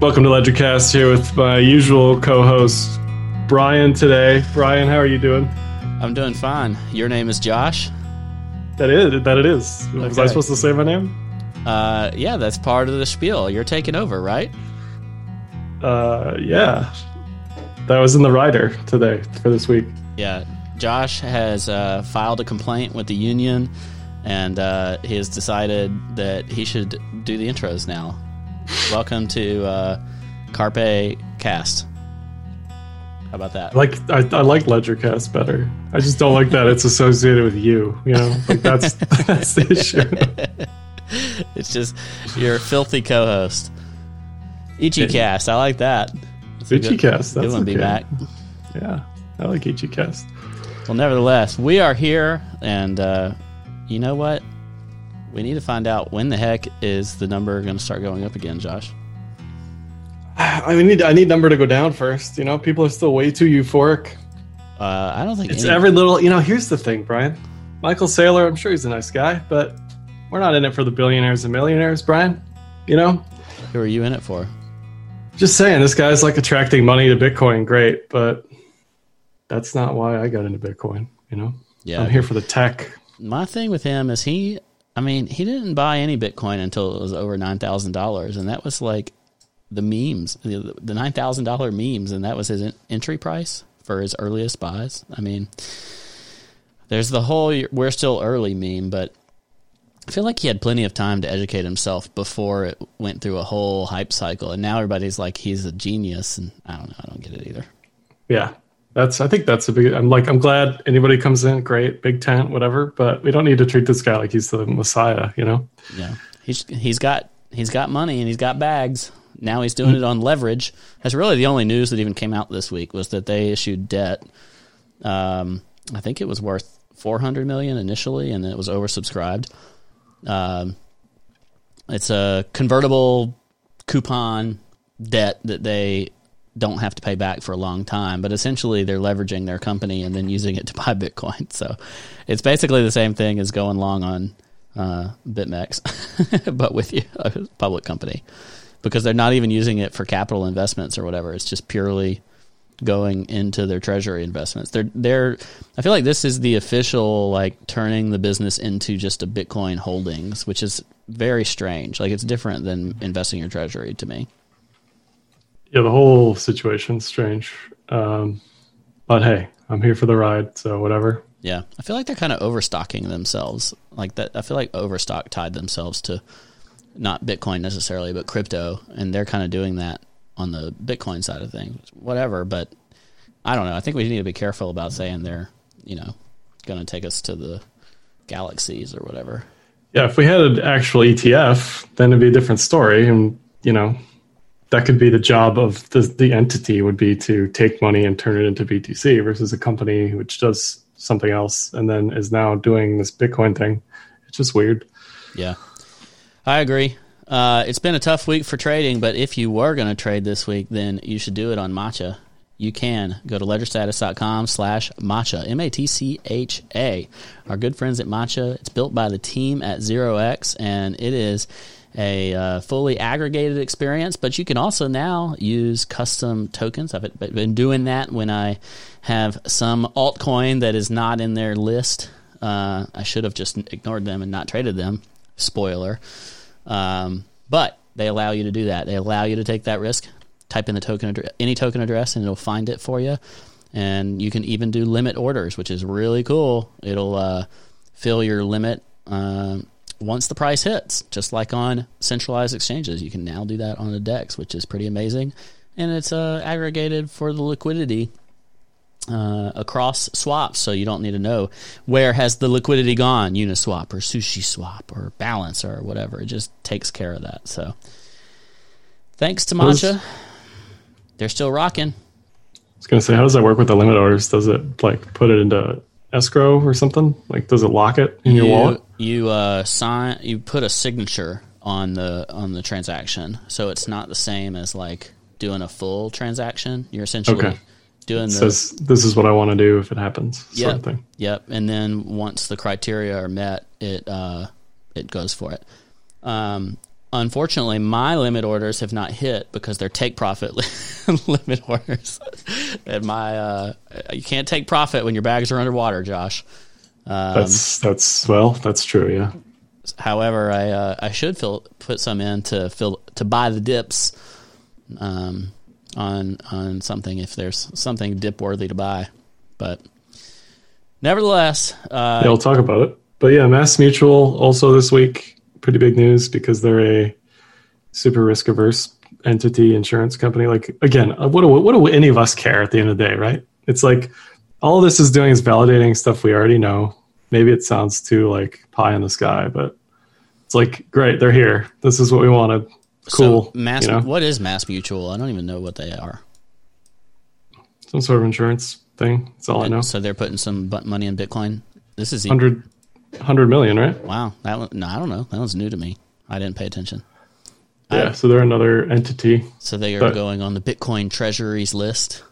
Welcome to LedgerCast here with my usual co-host Brian today. Brian, how are you doing? I'm doing fine. Your name is Josh. That is that it is. Was I supposed to say my name? Uh, yeah, that's part of the spiel. You're taking over, right? Uh, yeah. That was in the rider today for this week. Yeah. Josh has uh, filed a complaint with the union, and uh, he has decided that he should do the intros now. Welcome to uh, Carpe Cast. How about that? Like I, I like LedgerCast better. I just don't like that it's associated with you. You know, like that's that's the issue. It's just your filthy co-host. Ichicast. I like that. That's a good- Ichicast. That's Good one, okay. B-Mac. Yeah, I like Ichicast. Well, nevertheless, we are here, and uh, you know what? We need to find out when the heck is the number going to start going up again, Josh. I need I need number to go down first. You know, people are still way too euphoric. Uh, I don't think It's any- every little. You know, here's the thing, Brian. Michael Saylor. I'm sure he's a nice guy, but we're not in it for the billionaires and millionaires, Brian. You know, who are you in it for? just saying, this guy's like attracting money to Bitcoin. Great, but that's not why I got into Bitcoin. You know, Yeah, I'm here for the tech. my thing with him is he. I mean, he didn't buy any Bitcoin until it was over nine thousand dollars, and that was like the memes, the, the nine thousand dollar memes, and that was his en- entry price for his earliest buys. I mean, there's the whole "we're still early" meme, but I feel like he had plenty of time to educate himself before it went through a whole hype cycle, and now everybody's like he's a genius, and I don't know, I don't get it either. Yeah, that's. I think that's a big. I'm like, I'm glad anybody comes in. Great, big tent, whatever. But we don't need to treat this guy like he's the messiah. You know. Yeah, he's he's got he's got money and he's got bags. Now he's doing it on leverage. That's really the only news that even came out this week was that they issued debt. Um, I think it was worth four hundred million initially, and it was oversubscribed. Um, it's a convertible coupon debt that they don't have to pay back for a long time, but essentially they're leveraging their company and then using it to buy Bitcoin. So it's basically the same thing as going long on uh, BitMEX, but with a public company, because they're not even using it for capital investments or whatever. It's just purely going into their treasury investments. They're they're. I feel like this is the official like turning the business into just a Bitcoin holdings, which is very strange. Like it's different than investing your treasury to me. Yeah, the whole situation's strange. Um, but hey, I'm here for the ride, so whatever. Yeah, I feel like they're kind of overstocking themselves. Like that, I feel like Overstock tied themselves to not Bitcoin necessarily, but crypto, and they're kind of doing that on the Bitcoin side of things. Whatever, but I don't know. I think we need to be careful about saying they're, you know, going to take us to the galaxies or whatever. Yeah, if we had an actual ETF, then it'd be a different story, and you know, that could be the job of the the entity would be to take money and turn it into BTC versus a company which does something else and then is now doing this Bitcoin thing. It's just weird. Yeah, I agree. Uh, it's been a tough week for trading, but if you were going to trade this week, then you should do it on Matcha. You can go to ledgerstatus.com slash matcha, M A T C H A. Our good friends at Matcha. It's built by the team at Zero X, and it is a uh, fully aggregated experience, but you can also now use custom tokens. I've been doing that when I have some altcoin that is not in their list. Uh, I should have just ignored them and not traded them. Spoiler. Um, but they allow you to do that. They allow you to take that risk. Type in the token address, any token address, and it'll find it for you. And you can even do limit orders, which is really cool. It'll uh, fill your limit um, once the price hits, just like on centralized exchanges. You can now do that on the DEX, which is pretty amazing. And it's uh, aggregated for the liquidity uh, across swaps, so you don't need to know where has the liquidity gone, Uniswap or Sushi Swap or Balancer or whatever. It just takes care of that. So, thanks to Matcha, they're still rocking. I was gonna say, how does that work with the limit orders? Does it like put it into escrow or something? Like, does it lock it in your wallet? You uh, sign, you put a signature on the on the transaction, so it's not the same as like doing a full transaction. You're essentially Okay. doing It the says this is what I want to do if it happens, sort Yep. of thing. Yep. And then once the criteria are met, it uh, it goes for it. Um, unfortunately, my limit orders have not hit because they're take profit limit orders. and my uh, you can't take profit when your bags are underwater, Josh. Um, that's that's well, that's true. Yeah. However, I uh, I should fill, put some in to fill to buy the dips um, on on something if there's something dip worthy to buy, but nevertheless, uh, yeah, we'll talk about it. But yeah, Mass Mutual also this week pretty big news because they're a super risk averse entity insurance company. Like again, uh, what do what do any of us care at the end of the day, right? It's like all this is doing is validating stuff we already know. Maybe it sounds too like pie in the sky, but it's like great, they're here. This is what we wanted. Cool. So mass, you know? what is Mass Mutual? I don't even know what they are. Some sort of insurance thing. That's all and I know. So they're putting some money in Bitcoin. This is 100, 100 million, right? Wow. That one, no, I don't know. That was new to me. I didn't pay attention. Yeah, I, so they're another entity. So they are but, going on the Bitcoin treasuries list.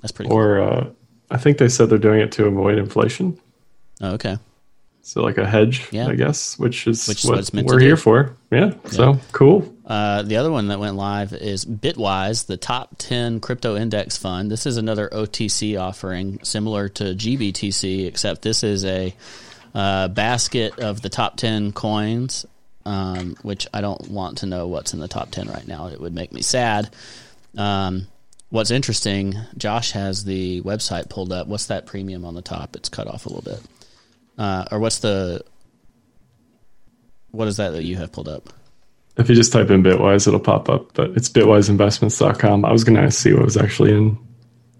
That's pretty. Or cool. uh, I think they said they're doing it to avoid inflation. Oh, okay. So like a hedge, yeah. I guess, which is which what, what we're here for. Yeah. So cool. Uh, the other one that went live is Bitwise, the top 10 crypto index fund. This is another OTC offering similar to GBTC, except this is a uh, basket of the top 10 coins, um, which I don't want to know what's in the top 10 right now. It would make me sad. Um, what's interesting, Josh has the website pulled up. What's that premium on the top? It's cut off a little bit. Uh, or what's the what is that that you have pulled up? If you just type in Bitwise, it'll pop up. But it's bitwiseinvestments.com. I was going to see what was actually in.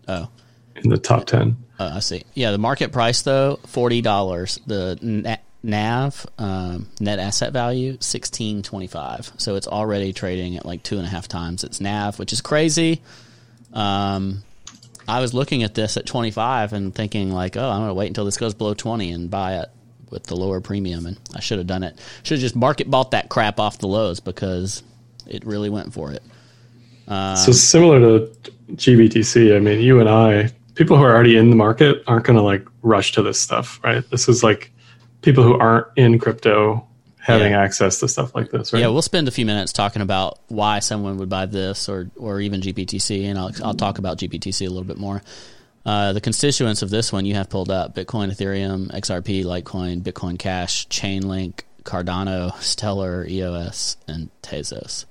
Oh. In the top ten. Uh, I see. Yeah, the market price though forty dollars. The NAV um, net asset value sixteen twenty five. So it's already trading at like two and a half times its NAV, which is crazy. Um, I was looking at this at 25 and thinking like, oh, I'm to wait until this goes below 20 and buy it with the lower premium. And I should have done it. Should have just market bought that crap off the lows because it really went for it. Um, so similar to GBTC, I mean, you and I, people who are already in the market aren't going to like rush to this stuff, right? This is like people who aren't in crypto having yeah. access to stuff like this, right? Yeah, we'll spend a few minutes talking about why someone would buy this or or even GBTC, and I'll I'll talk about GBTC a little bit more. Uh, the constituents of this one you have pulled up: Bitcoin, Ethereum, XRP, Litecoin, Bitcoin Cash, Chainlink, Cardano, Stellar, EOS, and Tezos.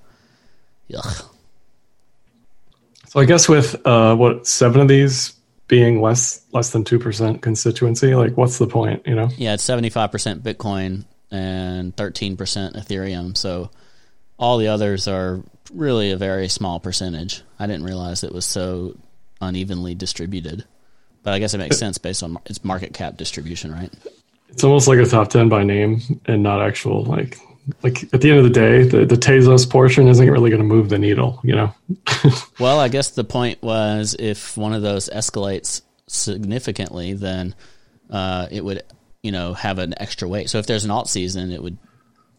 Yuck. So I guess with uh, what seven of these being less less than two percent constituency, like what's the point? You know? Yeah, it's seventy five percent Bitcoin, and 13% Ethereum. So all the others are really a very small percentage. I didn't realize it was so unevenly distributed. But I guess it makes sense based on its market cap distribution, right? It's almost like a top 10 by name and not actual like like at the end of the day, the, the Tezos portion isn't really going to move the needle, you know? well, I guess the point was if one of those escalates significantly, then uh, it would you know have an extra weight. So if there's an alt season, it would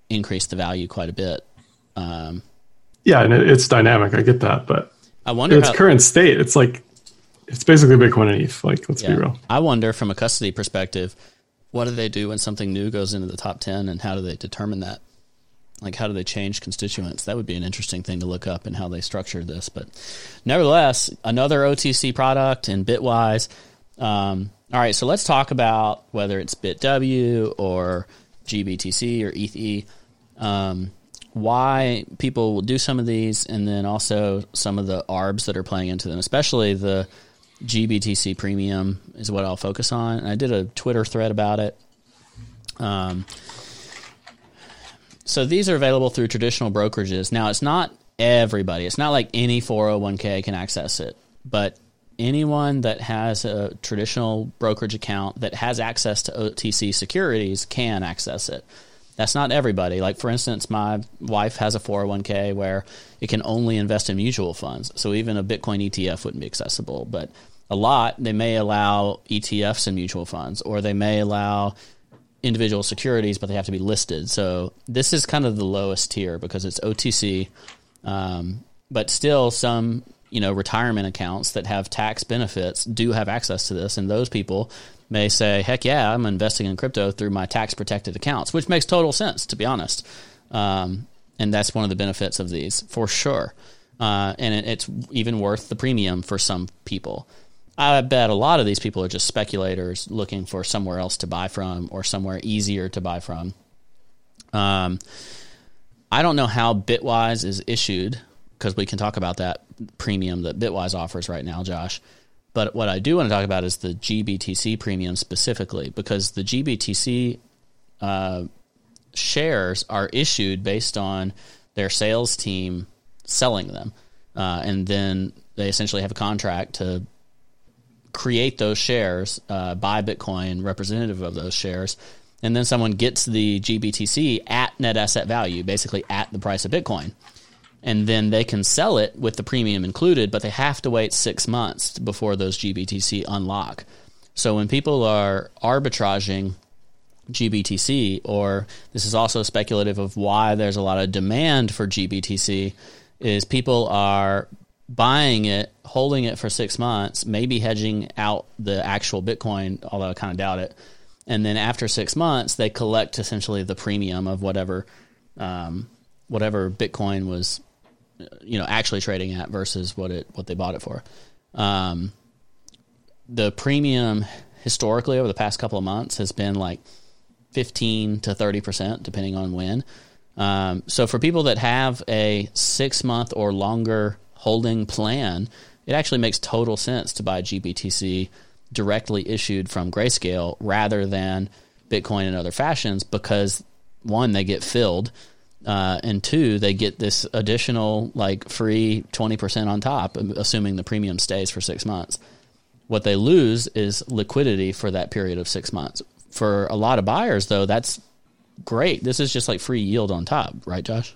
increase the value quite a bit. Um, yeah, and it, it's dynamic. I get that, but I wonder in its how, current state, it's like it's basically Bitcoin and ETH. Like, let's yeah, be real. I wonder from a custody perspective, what do they do when something new goes into the top ten, and how do they determine that? Like, how do they change constituents? That would be an interesting thing to look up and how they structure this. But nevertheless, another OTC product in Bitwise. Um, all right, so let's talk about whether it's BitW or GBTC or ETH. Um, why people will do some of these, and then also some of the ARBs that are playing into them, especially the GBTC Premium is what I'll focus on. And I did a Twitter thread about it. Um, so these are available through traditional brokerages. Now, it's not everybody. It's not like any 401k can access it, but anyone that has a traditional brokerage account that has access to OTC securities can access it. That's not everybody. Like, for instance, my wife has a 401k where it can only invest in mutual funds. So even a Bitcoin ETF wouldn't be accessible. But a lot, they may allow ETFs and mutual funds, or they may allow individual securities, but they have to be listed. So this is kind of the lowest tier because it's OTC. Um, but still, some you know retirement accounts that have tax benefits do have access to this, and those people may say, "Heck yeah, I'm investing in crypto through my tax protected accounts," which makes total sense to be honest. Um, and that's one of the benefits of these for sure. Uh, and it, it's even worth the premium for some people. I bet a lot of these people are just speculators looking for somewhere else to buy from or somewhere easier to buy from. Um, I don't know how Bitwise is issued because we can talk about that premium that Bitwise offers right now, Josh. But what I do want to talk about is the GBTC premium specifically because the GBTC uh, shares are issued based on their sales team selling them. Uh, and then they essentially have a contract to create those shares, uh, buy Bitcoin representative of those shares, and then someone gets the GBTC at net asset value, basically at the price of Bitcoin. And then they can sell it with the premium included, but they have to wait six months before those GBTC unlock. So when people are arbitraging GBTC, or this is also speculative of why there's a lot of demand for GBTC, is people are buying it, holding it for six months, maybe hedging out the actual Bitcoin, although I kind of doubt it. And then after six months, they collect essentially the premium of whatever, um, whatever Bitcoin was, you know, actually trading at versus what it what they bought it for. Um, the premium historically over the past couple of months has been like 15 to 30 percent, depending on when. Um, so for people that have a six month or longer holding plan, it actually makes total sense to buy GBTC directly issued from Grayscale rather than Bitcoin in other fashions because one, they get filled, uh, and two, they get this additional like free 20% on top, assuming the premium stays for six months. What they lose is liquidity for that period of six months. For a lot of buyers, though, that's great. This is just like free yield on top, right, Josh?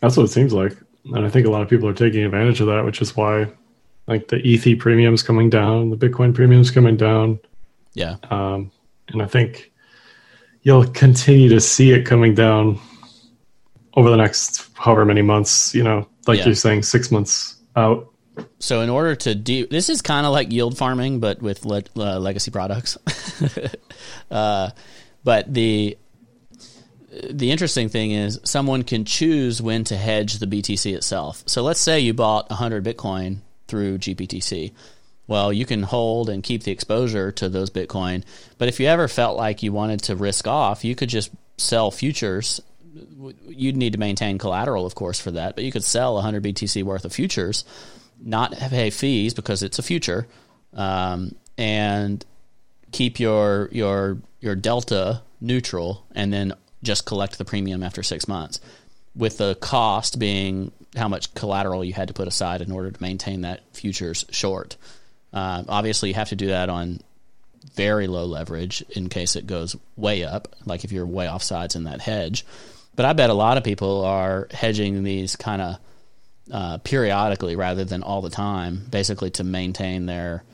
That's what it seems like. And I think a lot of people are taking advantage of that, which is why like the ETH premium is coming down, the Bitcoin premium is coming down. Yeah. Um, and I think you'll continue to see it coming down over the next however many months, you know, like yeah. you're saying, six months out. So in order to do this is kind of like yield farming, but with le- uh, legacy products. uh, but the the interesting thing is someone can choose when to hedge the BTC itself. So let's say you bought 100 Bitcoin through GBTC. Well, you can hold and keep the exposure to those Bitcoin. But if you ever felt like you wanted to risk off, you could just sell futures. You'd need to maintain collateral, of course, for that. But you could sell 100 BTC worth of futures, not pay fees because it's a future, um, and keep your your your delta neutral, and then just collect the premium after six months, with the cost being how much collateral you had to put aside in order to maintain that futures short. Uh, obviously, you have to do that on very low leverage in case it goes way up, like if you're way off sides in that hedge. But I bet a lot of people are hedging these kind of uh, periodically rather than all the time, basically to maintain their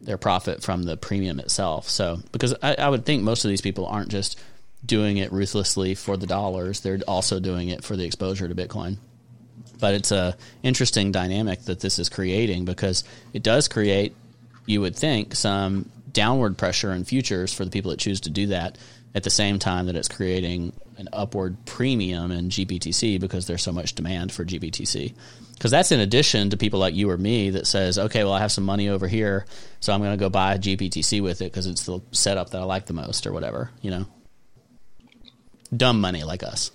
their profit from the premium itself. So, because I, I would think most of these people aren't just doing it ruthlessly for the dollars; they're also doing it for the exposure to Bitcoin but it's a interesting dynamic that this is creating because it does create, you would think, some downward pressure in futures for the people that choose to do that. At the same time that it's creating an upward premium in GBTC because there's so much demand for GBTC. Because that's in addition to people like you or me that says, okay, well, I have some money over here, so I'm going to go buy GBTC with it because it's the setup that I like the most or whatever, you know? Dumb money like us.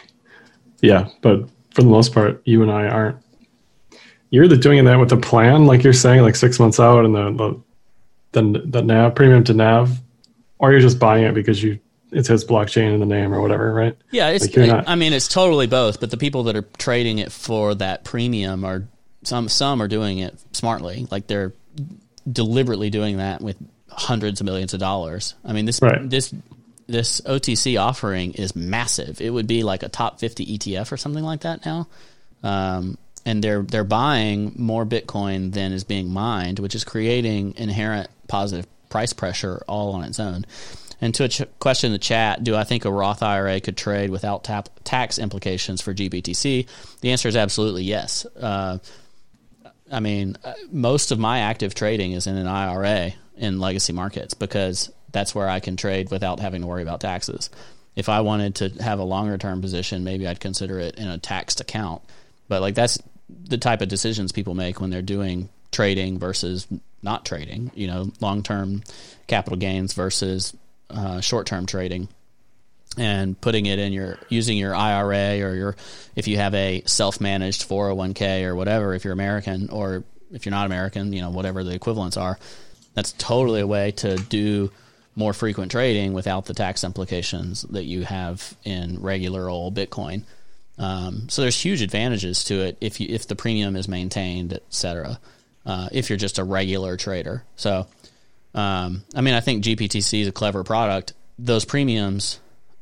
yeah, but for the most part, you and I aren't. You're either doing that with a plan, like you're saying, like six months out, and the the the, the nav premium to nav, or you're just buying it because you it says blockchain in the name or whatever, right? Yeah, it's. Like not, I mean, it's totally both. But the people that are trading it for that premium are some some are doing it smartly, like they're deliberately doing that with hundreds of millions of dollars. I mean, this right. this this OTC offering is massive. It would be like a top 50 ETF or something like that now. Um, and they're they're buying more Bitcoin than is being mined, which is creating inherent positive price pressure all on its own. And to a ch- question in the chat, do I think a Roth IRA could trade without tap- tax implications for GBTC? The answer is absolutely yes. Uh, I mean, uh, most of my active trading is in an IRA in legacy markets because that's where I can trade without having to worry about taxes. if I wanted to have a longer term position, maybe I'd consider it in a taxed account. But like that's the type of decisions people make when they're doing trading versus not trading. You know, long term capital gains versus uh, short term trading and putting it in your using your IRA or your if you have a self-managed 401k or whatever if you're American or if you're not American, you know, whatever the equivalents are. That's totally a way to do more frequent trading without the tax implications that you have in regular old Bitcoin. Um, so there's huge advantages to it if you if the premium is maintained, et cetera. Uh, if you're just a regular trader, so um, I mean, I think GBTC is a clever product. Those premiums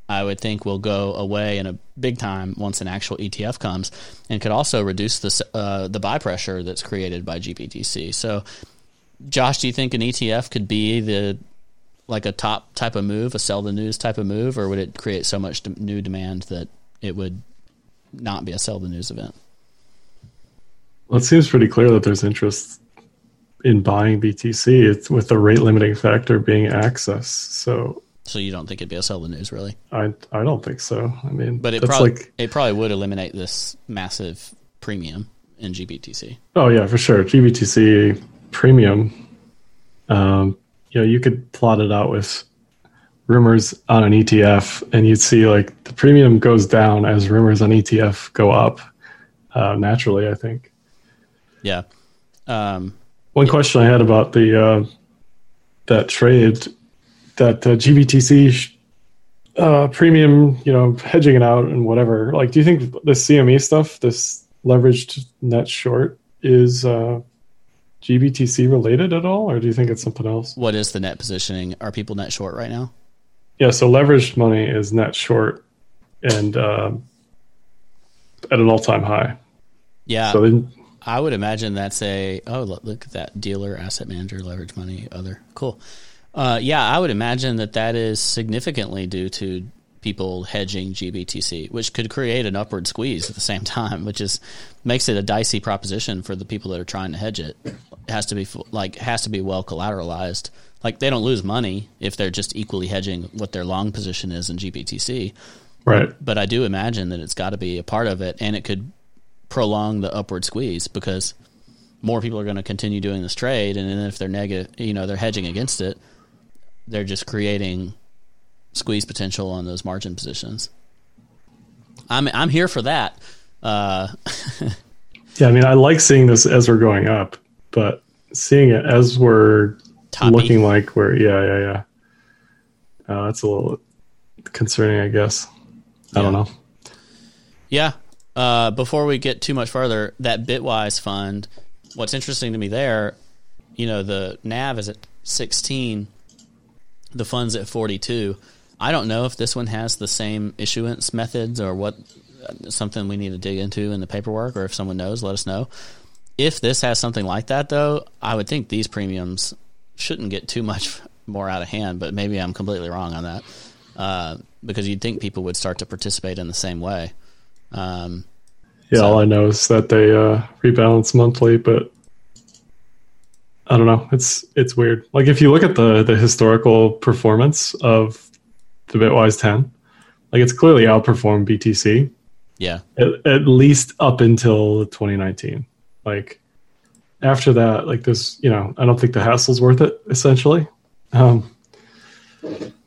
I would think will go away in a big time once an actual ETF comes, and could also reduce the uh, the buy pressure that's created by GBTC. So, Josh, do you think an ETF could be the like a top type of move, a sell the news type of move, or would it create so much new demand that it would not be a sell the news event? Well, it seems pretty clear that there's interest in buying BTC. It's with the rate limiting factor being access. So so you don't think it'd be a sell the news, really? I I don't think so. I mean, but it probably like, it probably would eliminate this massive premium in GBTC. Oh yeah, for sure. GBTC premium. Um, you know, you could plot it out with rumors on an ETF, and you'd see like the premium goes down as rumors on ETF go up. Uh, naturally, I think. Yeah. Um, One question I had about the uh, that trade that uh, GBTC uh, premium, you know, hedging it out and whatever. Like, do you think the CME stuff, this leveraged net short, is uh, GBTC related at all, or do you think it's something else? What is the net positioning? Are people net short right now? Yeah, so leveraged money is net short and uh, at an all time high. Yeah. So they, I would imagine that's a oh look, look at that dealer asset manager leverage money other cool. Uh, yeah, I would imagine that that is significantly due to people hedging GBTC, which could create an upward squeeze at the same time, which is makes it a dicey proposition for the people that are trying to hedge it. It has to be like has to be well collateralized. Like they don't lose money if they're just equally hedging what their long position is in GBTC. Right. But, I do imagine that it's got to be a part of it, and it could prolong the upward squeeze because more people are going to continue doing this trade, and then if they're negative, you know, they're hedging against it they're just creating squeeze potential on those margin positions. I'm I'm here for that. Uh, yeah, I mean, I like seeing this as we're going up, but seeing it as we're Toppy. looking like we're yeah yeah yeah. Uh, that's a little concerning, I guess. I yeah. don't know. Yeah. Uh, before we get too much further, that Bitwise fund. What's interesting to me there, you know, the NAV is at sixteen the funds at 42. I don't know if this one has the same issuance methods or what something we need to dig into in the paperwork or if someone knows, let us know. If this has something like that though, I would think these premiums shouldn't get too much more out of hand, but maybe I'm completely wrong on that. Uh, because you'd think people would start to participate in the same way. Um, yeah, so. all I know is that they uh, rebalance monthly, but I don't know. It's it's weird. Like if you look at the the historical performance of the Bitwise 10, like it's clearly outperformed BTC. Yeah. At, at least up until 2019. Like after that, like this, you know, I don't think the hassle's worth it. Essentially. Um,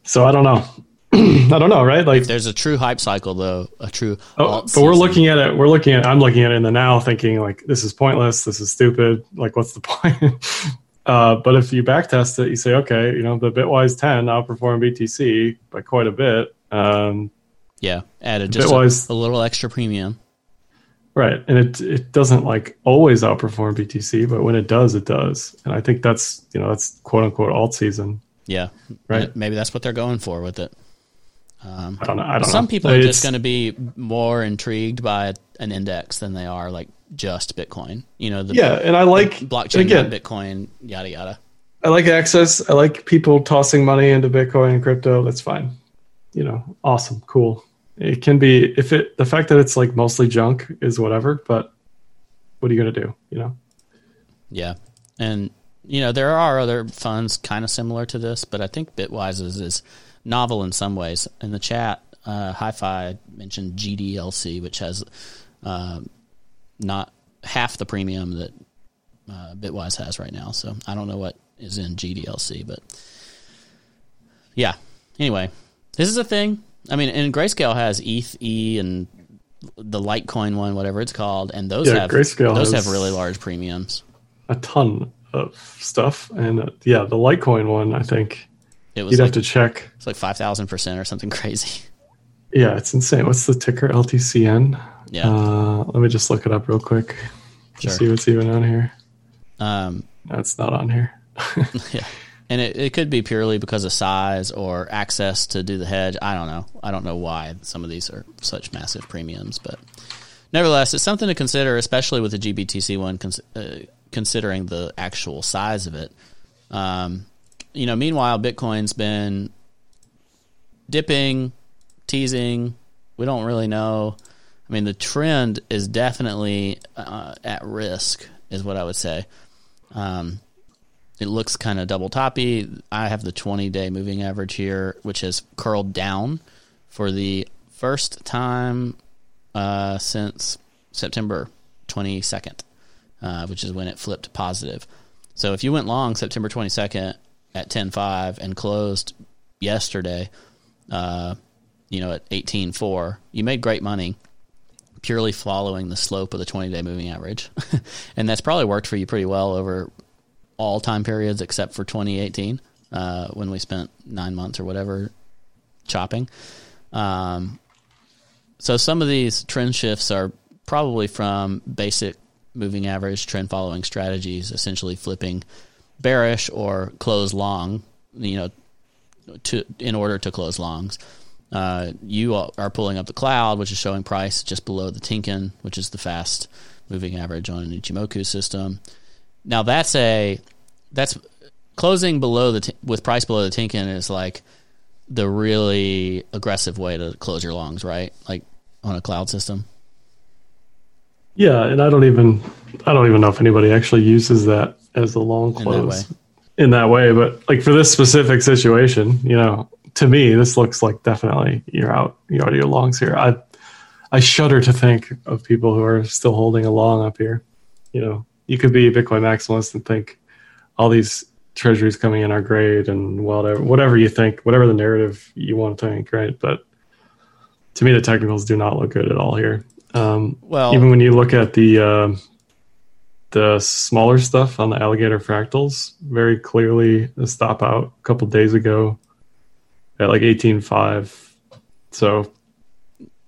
so I don't know. I don't know, right? Like, if there's a true hype cycle, though, a true. Oh, but we're looking at it. We're looking at. I'm looking at it in the now, thinking like, this is pointless. This is stupid. Like, what's the point? Uh, but if you backtest it, you say, okay, you know, the Bitwise 10 outperformed BTC by quite a bit. Um, yeah, added just Bitwise, a, a little extra premium. Right, and it it doesn't like always outperform BTC, but when it does, it does. And I think that's you know that's quote unquote alt season. Yeah, right. Maybe that's what they're going for with it. Um, I don't know. I don't some know. people are just going to be more intrigued by an index than they are like just Bitcoin. You know, the yeah, and I like blockchain, again, Bitcoin, yada yada. I like access. I like people tossing money into Bitcoin and crypto. That's fine. You know, awesome, cool. It can be if it the fact that it's like mostly junk is whatever, but what are you going to do? You know. Yeah, and you know there are other funds kind of similar to this, but I think Bitwise is, is novel in some ways. In the chat, uh, Hi-Fi mentioned GDLC, which has uh, not half the premium that uh, Bitwise has right now. So I don't know what is in GDLC, but yeah. Anyway, this is a thing. I mean, and Grayscale has ETH E and the Litecoin one, whatever it's called, and those Yeah, have Grayscale those have really large premiums. A ton of stuff, and uh, yeah, the Litecoin one. I think It was you'd like, have to check. it's like five thousand percent or something crazy. Yeah, it's insane. What's the ticker? LTCN. Yeah. Uh, let me just look it up real quick to Sure. see what's even on here. Um, it's not on here. Yeah. And it, it could be purely because of size or access to do the hedge. I don't know. I don't know why some of these are such massive premiums, but nevertheless, it's something to consider, especially with the GBTC one, cons- uh, considering the actual size of it. Um, you know, meanwhile, Bitcoin's been dipping, teasing. We don't really know. I mean, the trend is definitely uh, at risk, is what I would say. Um, it looks kind of double toppy. I have the 20 day moving average here, which has curled down for the first time uh, since September 22nd, uh, which is when it flipped positive. So if you went long September 22nd at 10.5 and closed yesterday, uh, you know, at 18.4, you made great money purely following the slope of the 20 day moving average. and that's probably worked for you pretty well over all time periods except for 2018 uh, when we spent nine months or whatever chopping. Um, so some of these trend shifts are probably from basic moving average trend following strategies, essentially flipping bearish or close long, you know, to in order to close longs. Uh, you are pulling up the cloud, which is showing price just below the Tenkan, which is the fast moving average on an Ichimoku system. Now that's a that's closing below the t- with price below the Tenkan is like the really aggressive way to close your longs, right? Like on a cloud system. Yeah, and I don't even I don't even know if anybody actually uses that as a long that close way. in that way. But like for this specific situation, you know, to me, this looks like definitely you're out. You're out of your longs here. I I shudder to think of people who are still holding a long up here. You know, you could be a Bitcoin maximalist and think all these treasuries coming in are great and whatever whatever you think, whatever the narrative you want to think, right? But to me, the technicals do not look good at all here. Um, Well, even when you look at the uh, the smaller stuff on the alligator fractals, very clearly a stop out a couple days ago at like eighteen five. So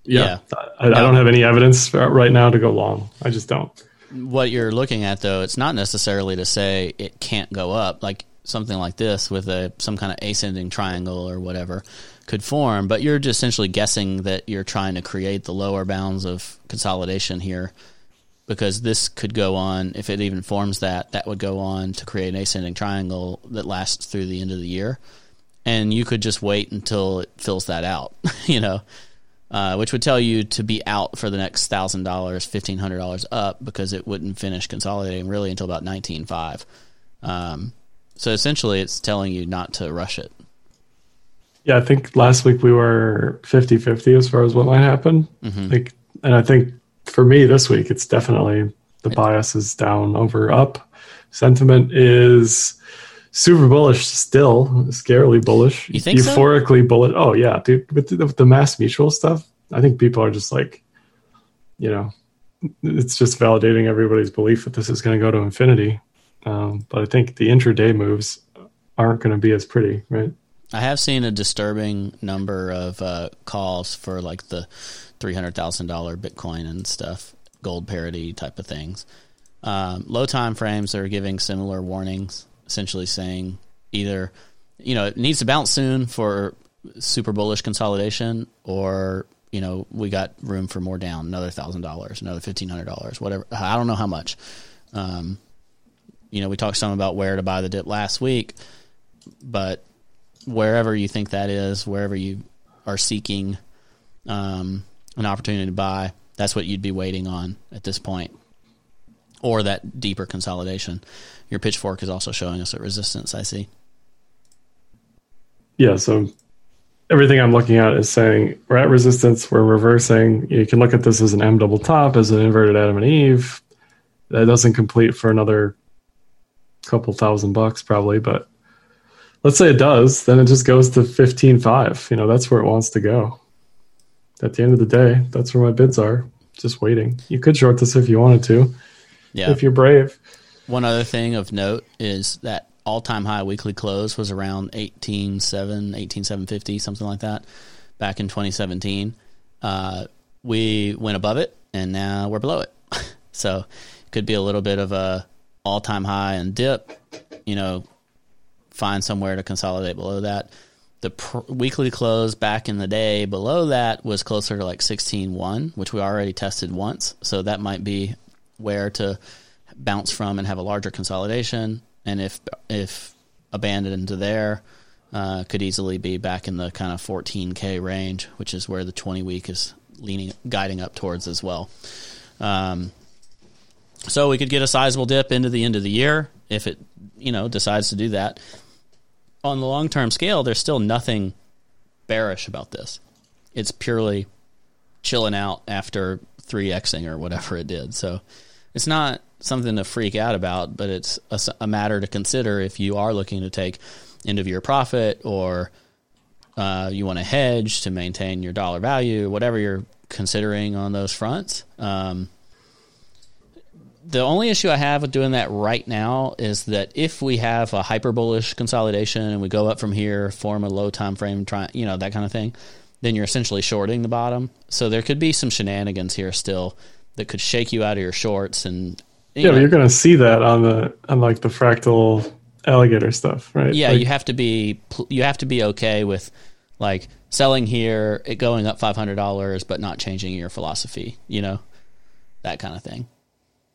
yeah, I, I don't have any evidence right now to go long. I just don't. what you're looking at though it's not necessarily to say it can't go up like something like this with a some kind of ascending triangle or whatever could form but you're just essentially guessing that you're trying to create the lower bounds of consolidation here because this could go on if it even forms that that would go on to create an ascending triangle that lasts through the end of the year and you could just wait until it fills that out you know uh, which would tell you to be out for the next thousand dollars, fifteen hundred dollars up because it wouldn't finish consolidating really until about nineteen five. Um, so essentially, it's telling you not to rush it. Yeah, I think last week we were 50-50 as far as what might happen. Like, and I think for me this week, it's definitely the bias is down over up. Sentiment is super bullish still, scarily bullish. You think so? Euphorically bullish. Oh yeah, dude. With the, with the mass mutual stuff, I think people are just like, you know, it's just validating everybody's belief that this is going to go to infinity. Um, but I think the intraday moves aren't going to be as pretty, right? I have seen a disturbing number of uh, calls for like the three hundred thousand dollar Bitcoin and stuff, gold parity type of things. Um, low time frames are giving similar warnings, essentially saying either you know it needs to bounce soon for super bullish consolidation, or you know we got room for more down, another thousand dollars, another fifteen hundred dollars, whatever. I don't know how much. Um, you know, we talked some about where to buy the dip last week, but wherever you think that is, wherever you are seeking um, an opportunity to buy, that's what you'd be waiting on at this point, or that deeper consolidation. Your pitchfork is also showing us a resistance. I see. yeah so everything I'm looking at is saying we're at resistance, we're reversing. You can look at this as an M double top, as an inverted Adam and Eve. That doesn't complete for another couple thousand bucks probably, but let's say it does, then it just goes to 15.5. You know, that's where it wants to go. At the end of the day, that's where my bids are. Just waiting. You could short this if you wanted to. Yeah. If you're brave. One other thing of note is that all time high weekly close was around 18.7, 18.750, something like that, back in 2017. Uh, we went above it and now we're below it. so it could be a little bit of a all time high and dip, you know, find somewhere to consolidate below that. The pr- weekly close back in the day below that was closer to like 16.1, which we already tested once. So that might be where to bounce from and have a larger consolidation. And if if abandoned to there, uh, could easily be back in the kind of 14k range, which is where the 20 week is leaning guiding up towards as well. Um, so we could get a sizable dip into the end of the year if it you know decides to do that. On the long term scale, there's still nothing bearish about this. It's purely chilling out after three xing or whatever it did. So it's not something to freak out about, but it's a, a matter to consider if you are looking to take end of year profit or uh, you want to hedge to maintain your dollar value, whatever you're considering on those fronts. Um, the only issue I have with doing that right now is that if we have a hyper bullish consolidation and we go up from here, form a low time frame, try you know that kind of thing, then you're essentially shorting the bottom. So there could be some shenanigans here still that could shake you out of your shorts and yeah, know, but you're going to see that on the on like the fractal alligator stuff, right? Yeah, like, you have to be you have to be okay with like selling here, it going up five hundred dollars, but not changing your philosophy. You know, that kind of thing.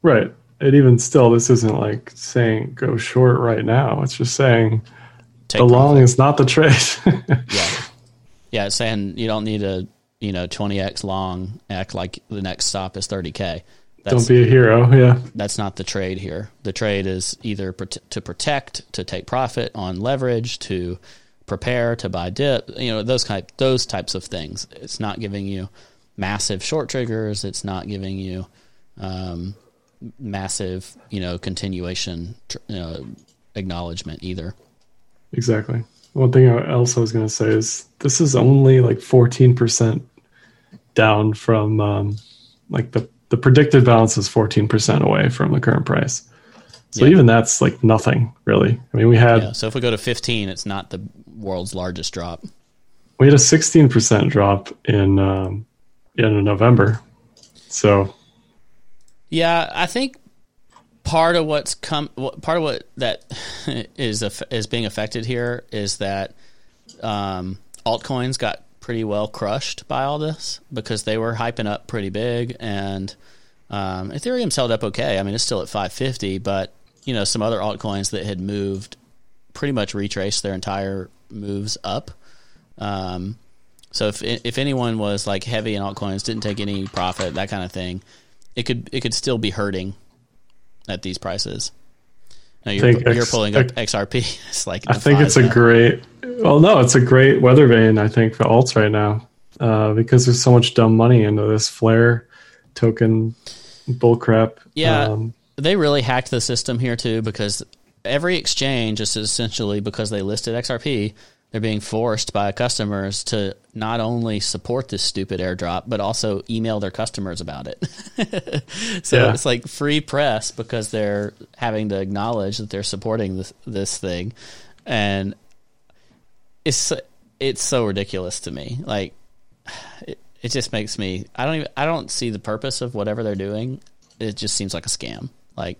Right. And even still, this isn't like saying go short right now. It's just saying Take the long is not the trade. yeah. Yeah. It's saying you don't need a, you know, 20x long, act like the next stop is 30K. That's, don't be a hero. Yeah. That's not the trade here. The trade is either to protect, to take profit on leverage, to prepare, to buy dip, you know, those type, those types of things. It's not giving you massive short triggers. It's not giving you, um, massive, you know, continuation acknowledgement either. Exactly. One thing else I was going to say is this is only like 14% down from um, like the, the predicted balance is 14% away from the current price. So yeah. even that's like nothing really. I mean, we had. Yeah, so if we go to 15, it's not the world's largest drop. We had a 16% drop in, um, in November. So yeah, I think part of what's come, part of what that is is being affected here is that um, altcoins got pretty well crushed by all this because they were hyping up pretty big, and um, Ethereum's held up okay. I mean, it's still at 550, but you know, some other altcoins that had moved pretty much retraced their entire moves up. Um, so if if anyone was like heavy in altcoins, didn't take any profit, that kind of thing, it could it could still be hurting at these prices. No, you're, you're X, pulling up XRP. It's like I think it's a great. Well, no, it's a great weather vane. I think for alts right now uh, because there's so much dumb money into this flare token bullcrap. Yeah, um, they really hacked the system here too because every exchange is essentially because they listed XRP they're being forced by customers to not only support this stupid airdrop but also email their customers about it. so yeah. it's like free press because they're having to acknowledge that they're supporting this this thing, and it's it's so ridiculous to me. Like it, it just makes me I don't even I don't see the purpose of whatever they're doing. It just seems like a scam. Like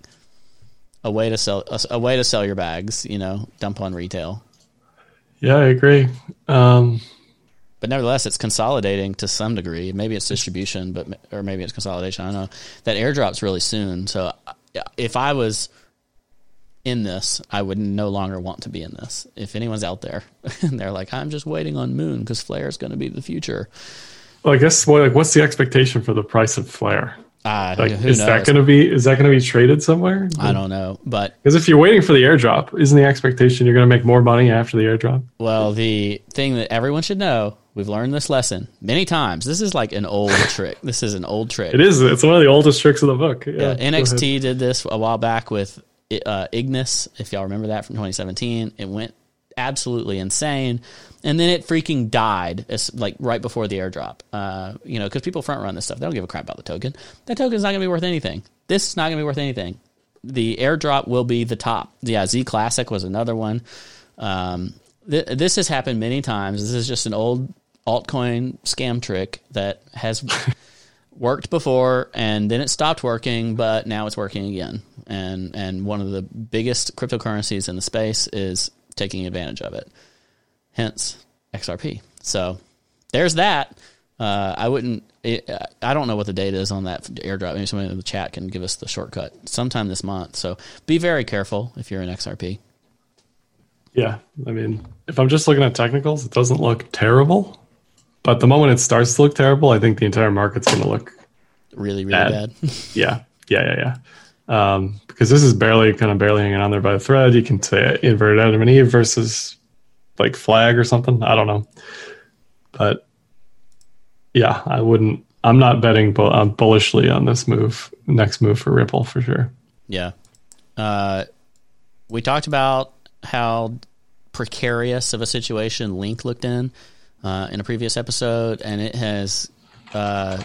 a way to sell a, a way to sell your bags, you know, dump on retail. Yeah, I agree. Um, but nevertheless, it's consolidating to some degree. Maybe it's distribution, but or maybe it's consolidation. I don't know. That airdrop's really soon. So if I was in this, I would no longer want to be in this. If anyone's out there and they're like, I'm just waiting on Moon because Flare is going to be the future. Well, I guess what, like, what's the expectation for the price of Flare? Uh, Like, who is knows? that going to be is that going to be traded somewhere? I don't know, but Because if you're waiting for the airdrop, isn't the expectation you're going to make more money after the airdrop? well, the thing that everyone should know, we've learned this lesson many times. This is like an old trick. This is an old trick. It is. It's one of the oldest tricks of the book. Yeah, Yeah. NXT did this a while back with uh, Ignis. If y'all remember that from 2017, it went absolutely insane, and then it freaking died. Like right before the airdrop. Uh, you know, because people front run this stuff. They don't give a crap about the token. That token's not going to be worth anything. This is not going to be worth anything. The airdrop will be the top. Yeah, Z Classic was another one. Um, th- this has happened many times. This is just an old altcoin scam trick that has worked before and then it stopped working, but now it's working again. And and one of the biggest cryptocurrencies in the space is taking advantage of it. Hence XRP. So there's that. Uh, I wouldn't. It, I don't know what the date is on that airdrop. Maybe somebody in the chat can give us the shortcut sometime this month. So be very careful if you're in XRP. Yeah, I mean, if I'm just looking at technicals, it doesn't look terrible. But the moment it starts to look terrible, I think the entire market's going to look Really, really Bad. bad. yeah, yeah, yeah, yeah. Um, because this is barely kind of barely hanging on there by a thread. You can say inverted Adam and Eve versus like flag or something. I don't know, but yeah, I wouldn't. I'm not betting uh, bullishly on this move. Next move for Ripple for sure. Yeah. Uh, we talked about how precarious of a situation Link looked in uh, in a previous episode, and it has uh,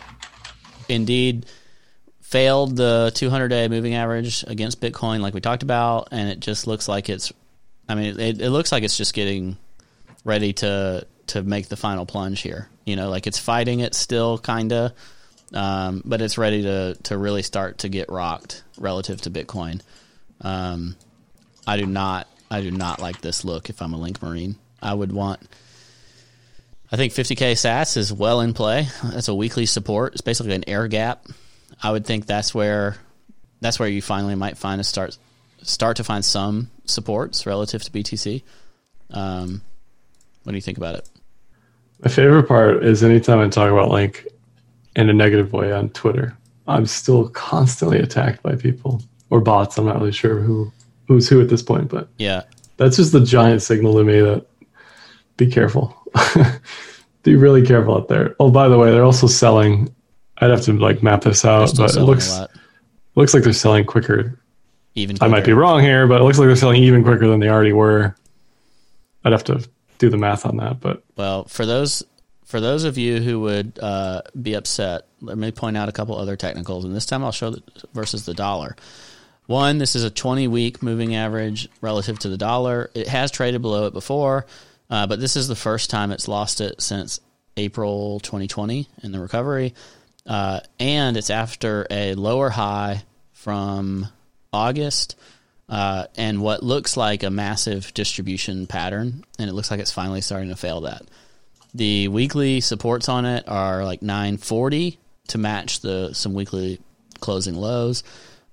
indeed failed the 200 day moving average against Bitcoin, like we talked about, and it just looks like it's. I mean, it, it looks like it's just getting ready to to make the final plunge here. You know, like it's fighting it still, kinda, um, but it's ready to to really start to get rocked relative to Bitcoin. Um, I do not, I do not like this look. If I'm a Link Marine, I would want. I think 50k Sats is well in play. That's a weekly support. It's basically an air gap. I would think that's where that's where you finally might find a start start to find some supports relative to BTC. Um, what do you think about it? My favorite part is anytime I talk about Link in a negative way on Twitter, I'm still constantly attacked by people or bots. I'm not really sure who who's who at this point, but Yeah, that's just the giant signal to me that be careful. be really careful out there. Oh, by the way, they're also selling. I'd have to like map this out, but it looks looks like they're selling quicker. Even I might be wrong here, but it looks like they're selling even quicker than they already were. I'd have to do the math on that, but Well, for those for those of you who would uh, be upset, let me point out a couple other technicals, and this time I'll show the, versus the dollar. One, this is a 20 week moving average relative to the dollar. It has traded below it before, uh, but this is the first time it's lost it since April 2020 in the recovery. Uh, and it's after a lower high from August uh, and what looks like a massive distribution pattern. And it looks like it's finally starting to fail that. The weekly supports on it are like 940 to match the some weekly closing lows,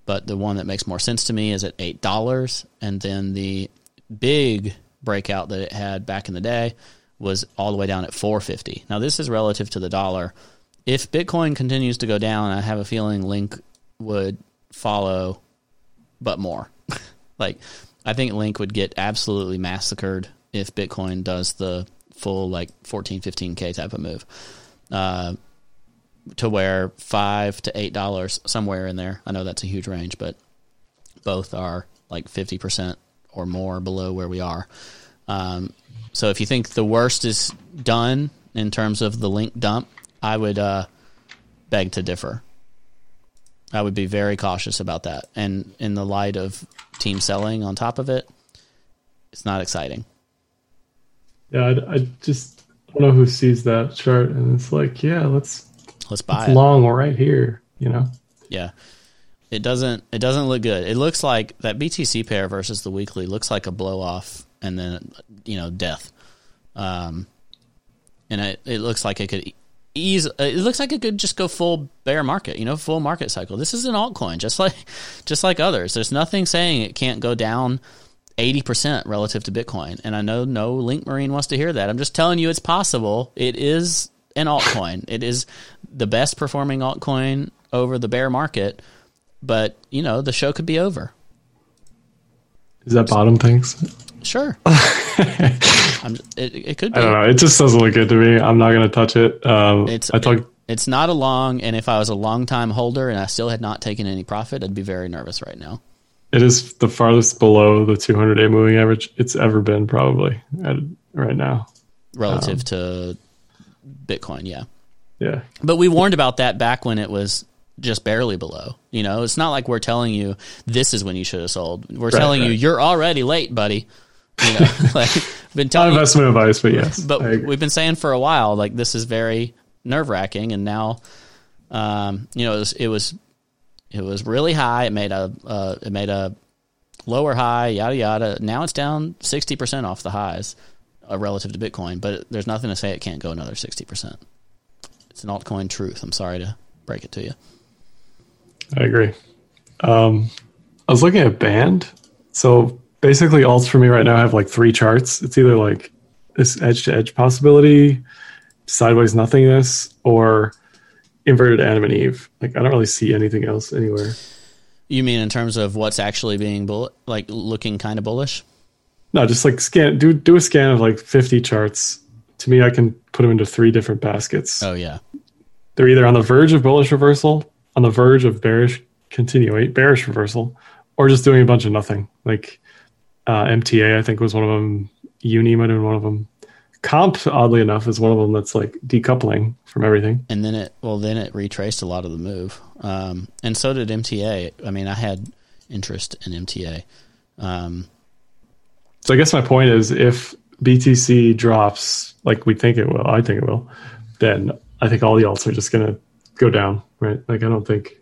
but the one that makes more sense to me is at eight dollars, and then the big breakout that it had back in the day was all the way down at 450. Now this is relative to the dollar. If Bitcoin continues to go down, I have a feeling Link would follow, but more. like I think Link would get absolutely massacred if Bitcoin does the full like 14 15k type of move. Uh, to where five to eight dollars somewhere in there. I know that's a huge range but both are like 50% or more below where we are. Um, so if you think the worst is done in terms of the link dump i would uh, beg to differ i would be very cautious about that and in the light of team selling on top of it it's not exciting yeah, I, I just don't know who sees that chart and it's like, yeah, let's let's buy it's it long. Right here, you know. Yeah. It doesn't it doesn't look good. It looks like that BTC pair versus the weekly looks like a blow off and then you know death. Um and it, it looks like it could ease uh, it looks like it could just go full bear market, you know, full market cycle. This is an altcoin just like just like others. There's nothing saying it can't go down 80% relative to Bitcoin. And I know no Link Marine wants to hear that. I'm just telling you it's possible. It is an altcoin. It is the best performing altcoin over the bear market, but you know the show could be over. Is that bottom things? Sure. I'm, it, it could be. I don't know. It just doesn't look good to me. I'm not going to touch it. Um, It's I talked. it's not a long, and if I was a long time holder and I still had not taken any profit, I'd be very nervous right now. It is the farthest below the 200 day moving average it's ever been, probably at, right now. relative to Bitcoin. Yeah, Yeah. but we warned about that back when it was just barely below. You know, it's not like we're telling you this is when you should have sold. We're telling you you're already late, buddy. You know, like been Not telling you, investment advice, but yes. but we've been saying for a while like this is very nerve wracking, and now, um, you know, it was, it was it was really high. It made a uh, it made a lower high, yada yada. Now it's down sixty percent off the highs uh, relative to Bitcoin, but there's nothing to say it can't go another sixty percent. It's an altcoin truth. I'm sorry to break it to you. I agree. Um, I was looking at band. So basically, alts for me right now have like three charts. It's either like this edge to edge possibility, sideways nothingness, or inverted Adam and Eve. Like I don't really see anything else anywhere. You mean in terms of what's actually being bull- like looking kind of bullish? No, just like scan. Do do a scan of like fifty charts. To me, I can put them into three different baskets. Oh yeah, They're either on the verge of bullish reversal, on the verge of bearish continuate bearish reversal, or just doing a bunch of nothing. Like uh, MTA, I think was one of them. Uni might have been one of them. Comp, oddly enough, is one of them that's like decoupling from everything. and then it well then it retraced a lot of the move, um, and so did MTA. I mean, I had interest in MTA. Um, So I guess my point is, if BTC drops like we think it will, I think it will, then I think all the alts are just gonna go down, right? Like I don't think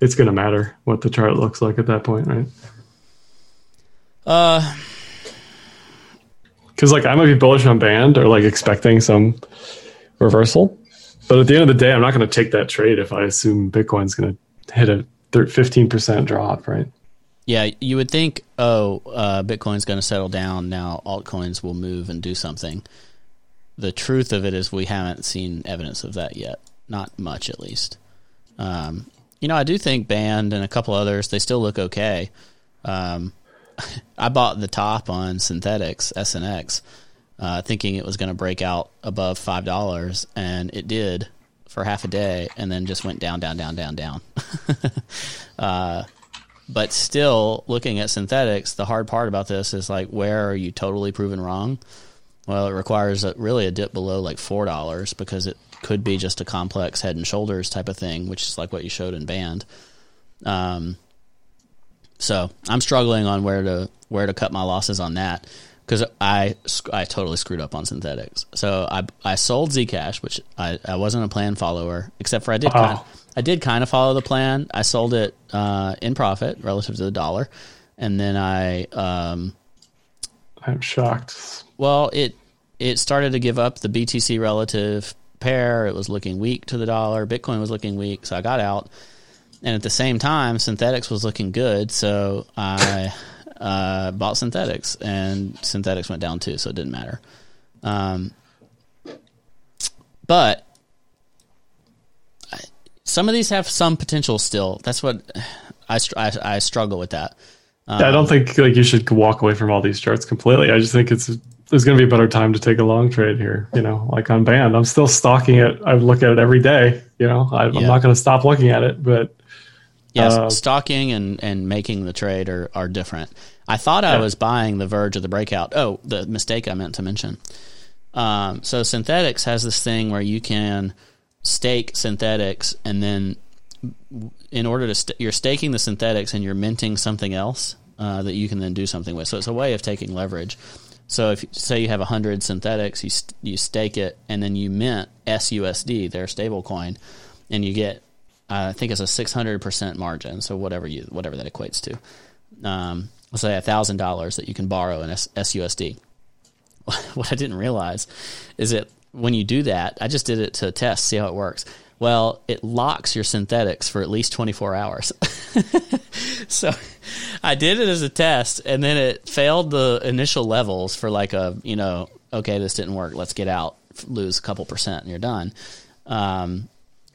it's gonna matter what the chart looks like at that point, right? Uh, because like I might be bullish on band or like expecting some reversal, but at the end of the day, I'm not going to take that trade if I assume Bitcoin's going to hit a fifteen percent drop, right? Yeah, you would think, oh, uh, Bitcoin's going to settle down now. Altcoins will move and do something. The truth of it is, we haven't seen evidence of that yet. Not much, at least. Um, you know, I do think Band and a couple others they still look okay. Um, I bought the top on Synthetix SNX, uh, thinking it was going to break out above five dollars, and it did for half a day, and then just went down, down, down, down, down. uh, but still, looking at Synthetix, the hard part about this is like, where are you totally proven wrong? Well, it requires a, really a dip below like four dollars because it could be just a complex head and shoulders type of thing, which is like what you showed in band. Um, so I'm struggling on where to where to cut my losses on that because I I totally screwed up on Synthetix. So I I sold Zcash, which I, I wasn't a plan follower, except for I did Wow. kind I did kind of follow the plan. I sold it uh, in profit relative to the dollar, and then I um, I'm shocked. well it it started to give up the BTC relative pair. It was looking weak to the dollar. Bitcoin was looking weak, so I got out. And at the same time, Synthetix was looking good, so I uh, bought Synthetix, and Synthetix went down too, so it didn't matter. Um, but I, some of these have some potential still. That's what I I, I struggle with that. Yeah, I don't think like you should walk away from all these charts completely. I just think it's there's going to be a better time to take a long trade here. You know, like on band, I'm still stalking it. I look at it every day. You know, I, Yeah. I'm not going to stop looking at it, but Yes, Uh, stalking and, and making the trade are, are different. I thought I was buying the verge of the breakout. Oh, the mistake I meant to mention. Um, so Synthetix has this thing where you can stake Synthetix, and then in order to st- you're staking the Synthetix and you're minting something else uh, that you can then do something with. So it's a way of taking leverage. So if say you have hundred Synthetix, you st- you stake it, and then you mint SUSD, their stable coin, and you get I think it's a six hundred percent margin. So whatever you whatever that equates to, um, let's say thousand dollars that you can borrow in SUSD. what I didn't realize is that when you do that, I just did it to test, see how it works. Well, it locks your Synthetix for at least 24 hours. so I did it as a test and then it failed the initial levels for like a, you know, okay, this didn't work. Let's get out, lose a couple percent and you're done. Um,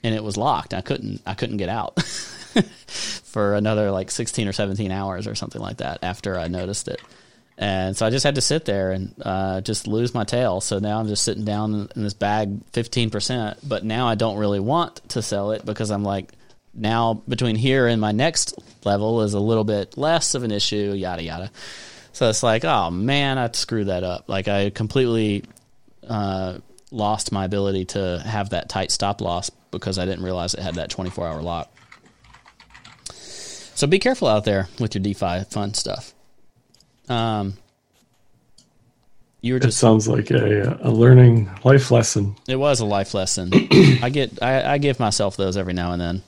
and it was locked. I couldn't I couldn't get out for another like 16 or 17 hours or something like that after I noticed it. And so I just had to sit there and uh, just lose my tail. So now I'm just sitting down in this bag 15%. But now I don't really want to sell it because I'm like, now between here and my next level is a little bit less of an issue, yada, yada. So it's like, oh man, I screwed that up. Like I completely uh, lost my ability to have that tight stop loss because I didn't realize it had that 24 hour lock. So be careful out there with your DeFi fun stuff. Um, you were It just sounds like a, a learning life lesson. it was a life lesson. I get I, I give myself those every now and then.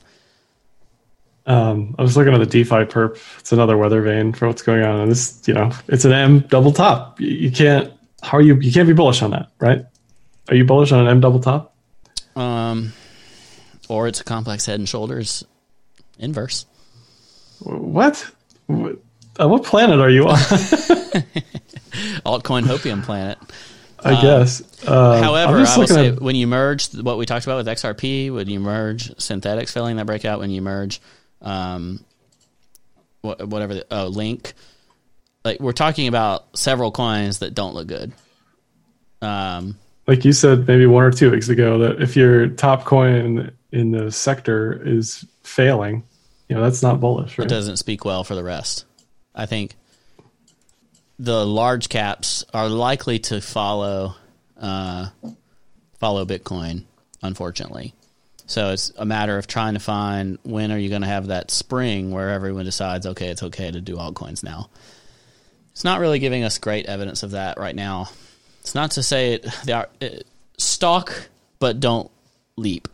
Um, I was looking at the DeFi perp. It's another weather vane for what's going on. And this, you know, it's an M double top. You, you can't, how are you, you can't be bullish on that, right? Are you bullish on an M double top? Um, or it's a complex head and shoulders inverse. What? What- planet are you on? Altcoin Hopium planet. I guess. Uh, However, will looking say at- when you merge what we talked about with XRP, when you merge Synthetix filling that breakout, when you merge um, wha- whatever the oh, link, like we're talking about several coins that don't look good. Um, like you said maybe one or two weeks ago that if your top coin in, the sector is failing, you know, that's not bullish, it doesn't speak well for the rest. I think the large caps are likely to follow uh, follow Bitcoin, unfortunately. So it's a matter of trying to find when are you going to have that spring where everyone decides, okay, it's okay to do altcoins now. It's not really giving us great evidence of that right now. It's not to say it, they are it, stalk, but don't leap.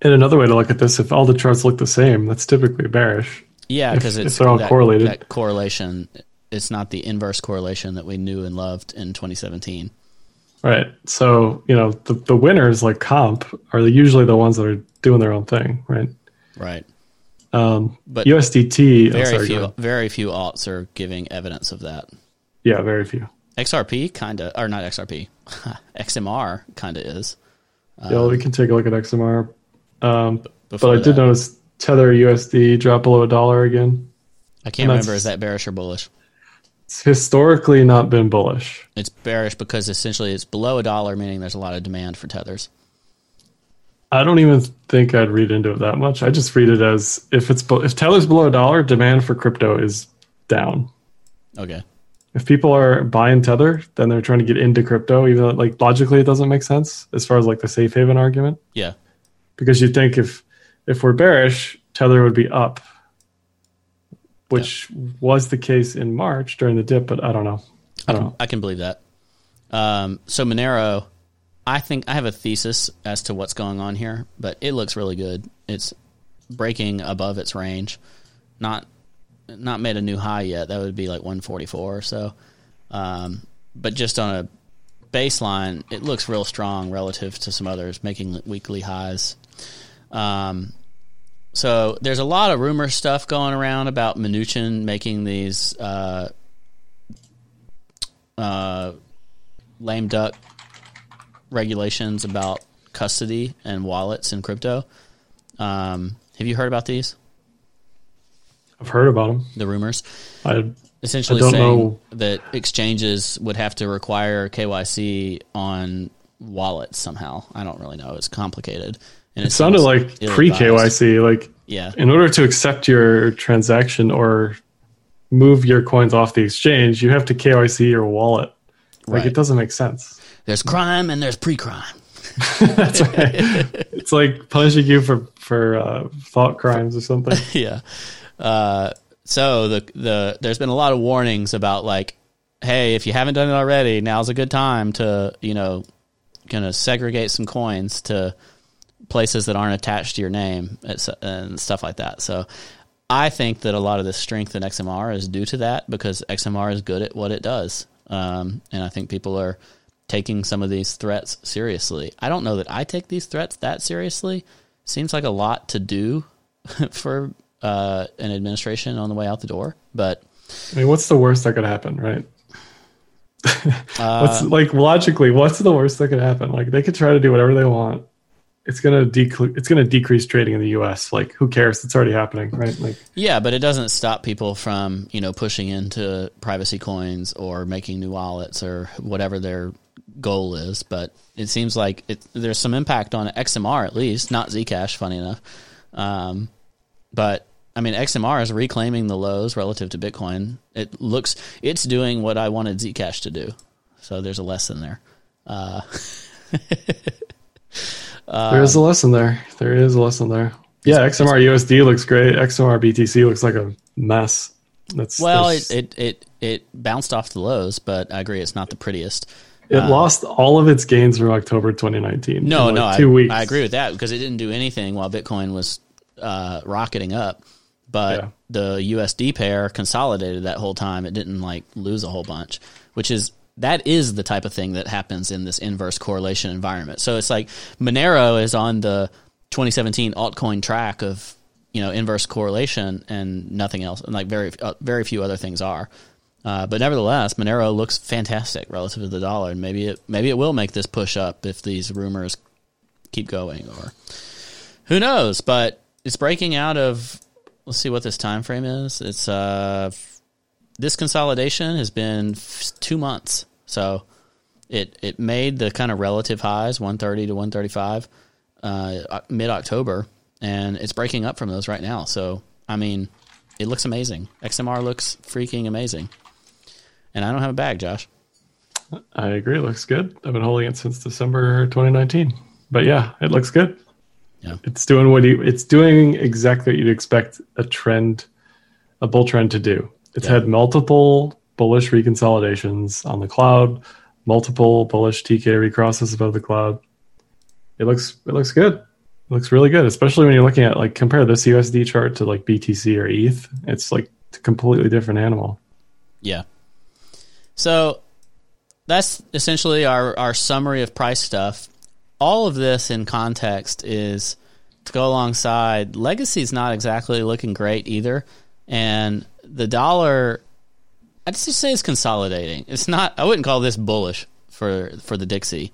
And another way to look at this, if all the charts look the same, that's typically bearish. Yeah, If- because if it's they're all that, correlated. That correlation, it's not the inverse correlation that we knew and loved in 2017. Right. So, you know, the, the winners like comp are usually the ones that are doing their own thing, right? Right. Um, But USDT, very sorry, few, very few alts are giving evidence of that. yeah, very few. XRP kind of, or not XRP, XMR kind of is. yeah, we can take a look at XMR. Um, but I did notice Tether USD drop below a dollar again. I can't remember is that bearish or bullish. It's historically not been bullish. It's bearish because essentially it's below a dollar, meaning there's a lot of demand for tethers. I don't even think I'd read into it that much. I just read it as if it's if Tether's below a dollar, demand for crypto is down. Okay. If people are buying tether then they're trying to get into crypto even though like logically it doesn't make sense as far as like the safe haven argument Yeah. because you think if if we're bearish tether would be up which was the case in march during the dip but i don't know i don't know I can believe that. Um, so Monero, I think I have a thesis as to what's going on here, but it looks really good. It's breaking above its range, not not made a new high yet. That would be like 144 or so. Um, but just on a baseline, it looks real strong relative to some others, making weekly highs. Um, so there's a lot of rumor stuff going around about Mnuchin making these uh, uh, lame duck regulations about custody and wallets and crypto. Um, have you heard about these? I've heard about them The rumors i essentially I don't saying know. that exchanges would have to require KYC on wallets somehow. I don't really know. It's complicated. And it sounded like pre kyc like Yeah, in order to accept your transaction or move your coins off the exchange you have to kyc your wallet like Right. it doesn't make sense there's crime and there's pre-crime. That's right. it's like punishing you for for uh, thought crimes or something. yeah. Uh, so the the there's been a lot of warnings about like, hey, if you haven't done it already, now's a good time to you know, kind of segregate some coins to places that aren't attached to your name and stuff like that. So. I think that a lot of the strength in XMR is due to that because XMR is good at what it does. Um, and I think people are taking some of these threats seriously. I don't know that I take these threats that seriously. Seems like a lot to do for uh, an administration on the way out the door, but I mean, what's the worst that could happen, right? uh, What's like logically, what's the worst that could happen? Like they could try to do whatever they want, it's gonna decrease it's gonna decrease trading in the U.S. Like, who cares? It's already happening, right? Like, yeah, but it doesn't stop people from you know pushing into privacy coins or making new wallets or whatever their goal is. But it seems like it, there's some impact on XMR at least, not Zcash. Funny enough, um, but I mean XMR is reclaiming the lows relative to Bitcoin. It looks it's doing what I wanted Zcash to do. So there's a lesson there. Uh, there is a lesson there. There is a lesson there. Yeah, XMR USD looks great. XMR BTC looks like a mess. That's well, it, it it it bounced off the lows, but I agree it's not the prettiest. It um, lost all of its gains from October 2019. No, like no, two I, weeks. I agree with that because it didn't do anything while Bitcoin was uh, rocketing up. But yeah. the USD pair consolidated that whole time. It didn't like lose a whole bunch, which is that is the type of thing that happens in this inverse correlation environment. So it's like Monero is on the 2017 altcoin track of you know inverse correlation and nothing else, and like very uh, very few other things are. Uh, but nevertheless, Monero looks fantastic relative to the dollar, and maybe it maybe it will make this push up if these rumors keep going, or who knows? But it's breaking out of. Let's see what this time frame is. It's uh, this consolidation has been two months. So it it made the kind of relative highs, 130 to 135, uh, mid October, and it's breaking up from those right now. So I mean, it looks amazing. XMR looks freaking amazing, and I don't have a bag, Josh. I agree. It looks good. I've been holding it since December 2019, but yeah, it looks good. Yeah, it's doing what you. It's doing exactly what you'd expect a trend, a bull trend to do. It's yeah. had multiple bullish reconsolidations on the cloud, multiple bullish TK recrosses above the cloud. It looks it looks good. It looks really good, especially when you're looking at like compare this USD chart to like BTC or ETH. It's like a completely different animal. Yeah. So that's essentially our, our summary of price stuff. All of this in context is to go alongside legacy is not exactly looking great either. And the dollar I'd just say it's consolidating. It's not. I wouldn't call this bullish for for the Dixie,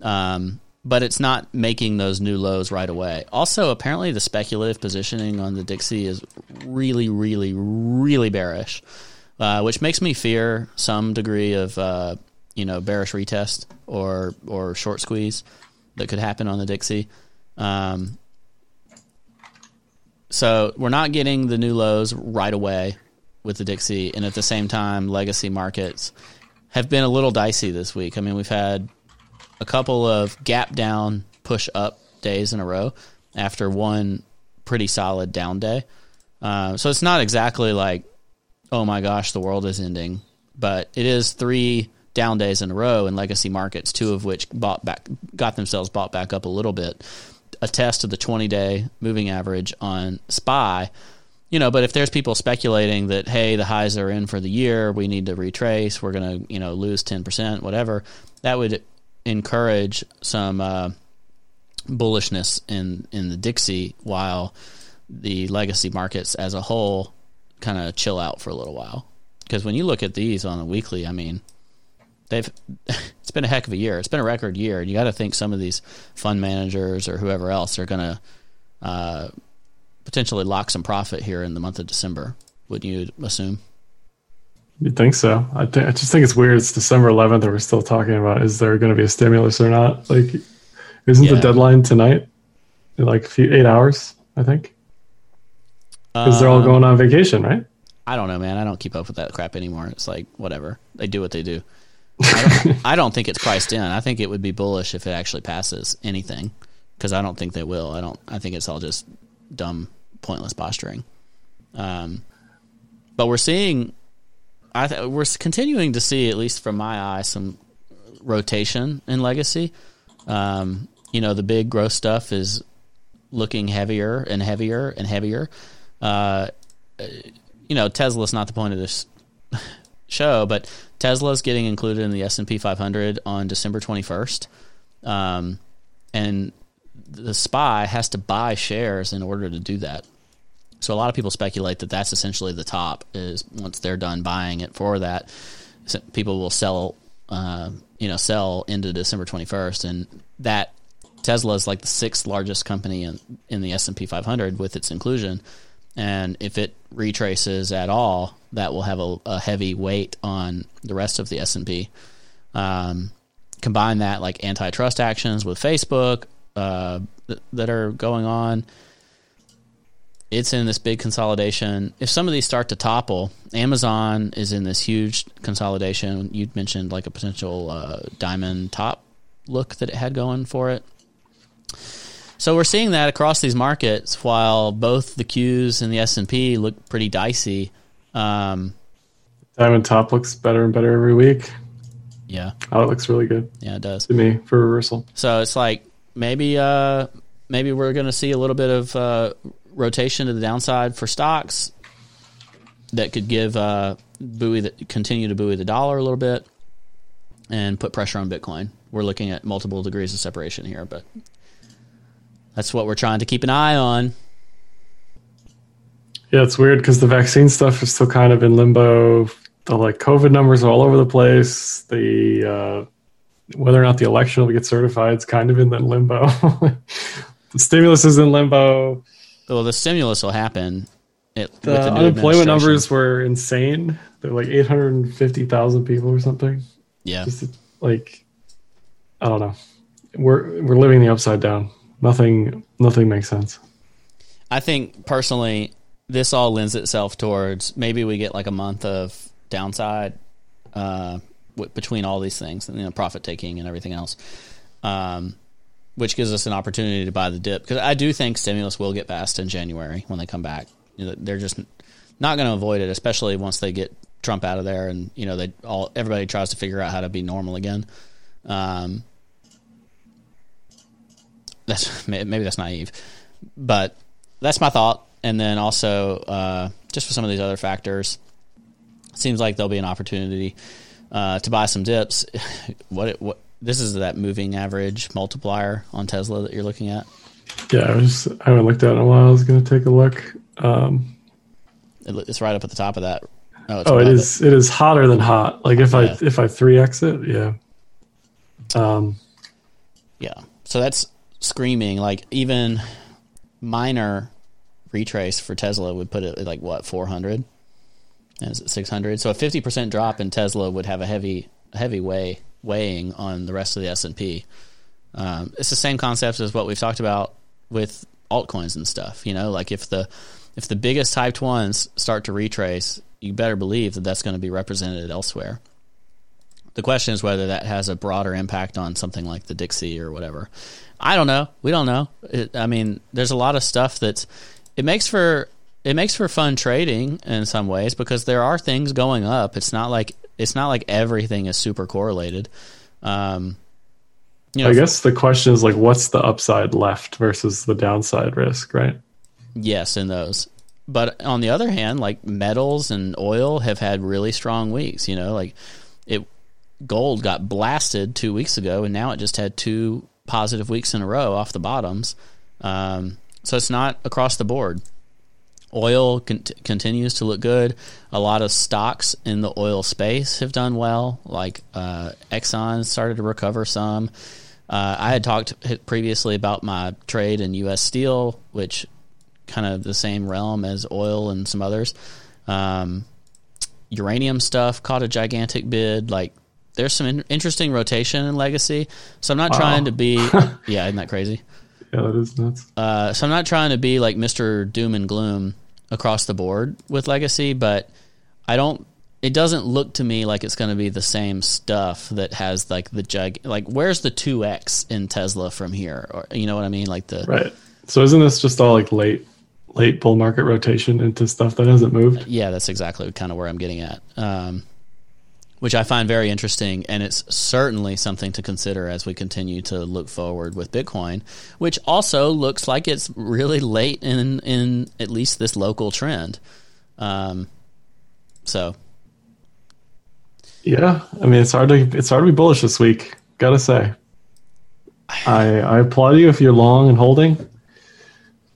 um, but it's not making those new lows right away. Also, apparently, the speculative positioning on the Dixie is really, really, really bearish, uh, which makes me fear some degree of uh, you know bearish retest or or short squeeze that could happen on the Dixie. Um, so we're not getting the new lows right away with the Dixie, and at the same time, legacy markets have been a little dicey this week. I mean, we've had a couple of gap down, push up days in a row after one pretty solid down day. Uh, so it's not exactly like, oh my gosh, the world is ending, but it is three down days in a row in legacy markets, two of which bought back, got themselves bought back up a little bit. A test of the 20 day moving average on SPY you know, but if there's people speculating that hey, the highs are in for the year, we need to retrace, we're going to you know lose ten percent, whatever, that would encourage some uh, bullishness in in the Dixie, while the legacy markets as a whole kind of chill out for a little while. Because when you look at these on a weekly, I mean, they've it's been a heck of a year. It's been a record year, and you got to think some of these fund managers or whoever else are going to uh, potentially lock some profit here in the month of December. Wouldn't you assume? You'd think so. I, th- I just think it's weird. It's December 11th, and we're still talking about is there going to be a stimulus or not? Like, isn't yeah. the deadline tonight? In like a few eight hours, I think. Because they're all um, going on vacation, right? I don't know, man. I don't keep up with that crap anymore. It's like whatever they do, what they do. I don't, I don't think it's priced in. I think it would be bullish if it actually passes anything, because I don't think they will. I don't. I think it's all just dumb, pointless posturing. Um, but we're seeing, I th- we're continuing to see, at least from my eye, some rotation in legacy. Um, you know, the big growth stuff is looking heavier and heavier and heavier. Uh, you know, Tesla's not the point of this show, but Tesla's getting included in the S and P 500 on December 21st, um, and the SPY has to buy shares in order to do that. So a lot of people speculate that that's essentially the top. Is once they're done buying it for that, people will sell, uh, you know, sell into December twenty first, and that Tesla is like the sixth largest company in in the S and P 500 with its inclusion, and if it retraces at all, that will have a, a heavy weight on the rest of the S and P. Um, combine that like antitrust actions with Facebook uh, th- that are going on. It's in this big consolidation. If some of these start to topple, Amazon is in this huge consolidation. You'd mentioned like a potential uh, diamond top look that it had going for it. So we're seeing that across these markets, while both the Qs and the S and P look pretty dicey. Um, Diamond top looks better and better every week. yeah, Oh, it looks really good yeah, it does. to me for reversal. So it's like maybe uh, maybe we're going to see a little bit of uh, rotation to the downside for stocks that could give uh, buoy the, continue to buoy the dollar a little bit and put pressure on Bitcoin. We're looking at multiple degrees of separation here, but that's what we're trying to keep an eye on. Yeah, it's weird because the vaccine stuff is still kind of in limbo. The like COVID numbers are all over the place. The uh, whether or not the election will get certified is kind of in that limbo. the stimulus is in limbo. Well, the stimulus will happen. It, The, the unemployment numbers were insane. They're like eight hundred and fifty thousand people or something. Yeah, Just like I don't know. We're we're living the upside down. Nothing nothing makes sense. I think personally, this all lends itself towards maybe we get like a month of downside uh, w- between all these things, and you know, profit taking and everything else, um, which gives us an opportunity to buy the dip. Because I do think stimulus will get passed in January when they come back. You know, they're just not going to avoid it, especially once they get Trump out of there, and you know, they all everybody tries to figure out how to be normal again. Um, that's maybe that's naive, but that's my thought. And then also, uh, just for some of these other factors, seems like there'll be an opportunity uh, to buy some dips. what what this is that moving average multiplier on Tesla that you're looking at. Yeah, I was I haven't looked at it in a while. I was gonna take a look. Um, It, it's right up at the top of that. Oh, it is. It. it is hotter than hot. Like if Yeah. I if I three exit, yeah. Um, Yeah. So that's screaming. Like even minor retrace for Tesla would put it at like what 400 and is it 600 so a 50% drop in tesla would have a heavy heavy weigh weighing on the rest of the s&p um, it's the same concept as what we've talked about with altcoins and stuff you know like if the if the biggest hyped ones start to retrace you better believe that that's going to be represented elsewhere the question is whether that has a broader impact on something like the Dixie or whatever. I don't know. We don't know. It, I mean, there's a lot of stuff that's it makes for it makes for fun trading in some ways because there are things going up. It's not like it's not like everything is super correlated. Um, you know, I guess the question is like, what's the upside left versus the downside risk, right? Yes, in those. But on the other hand, like metals and oil have had really strong weeks. You know, like it, gold got blasted two weeks ago, and now it just had two positive weeks in a row off the bottoms. Um, so it's not across the board. Oil con- continues to look good. A lot of stocks in the oil space have done well. Like uh, Exxon started to recover some. Uh, I had talked previously about my trade in U.S. Steel, which kind of the same realm as oil and some others. Um, uranium stuff caught a gigantic bid. Like there's some in- interesting rotation in legacy. So I'm not Wow. trying to be, yeah, isn't that crazy? Yeah, that is nuts. Uh, so I'm not trying to be like Mr. Doom and Gloom across the board with legacy, but I don't. It doesn't look to me like it's going to be the same stuff that has like the jug. Like, where's the two X in Tesla from here? Or you know what I mean? Like the Right. So isn't this just all like late, late bull market rotation into stuff that hasn't moved? yeah, that's exactly kind of where I'm getting at. Um, which I find very interesting, and it's certainly something to consider as we continue to look forward with Bitcoin, which also looks like it's really late in in at least this local trend. Um, so Yeah, I mean it's hard to it's hard to be bullish this week. Gotta say, I I applaud you if you're long and holding,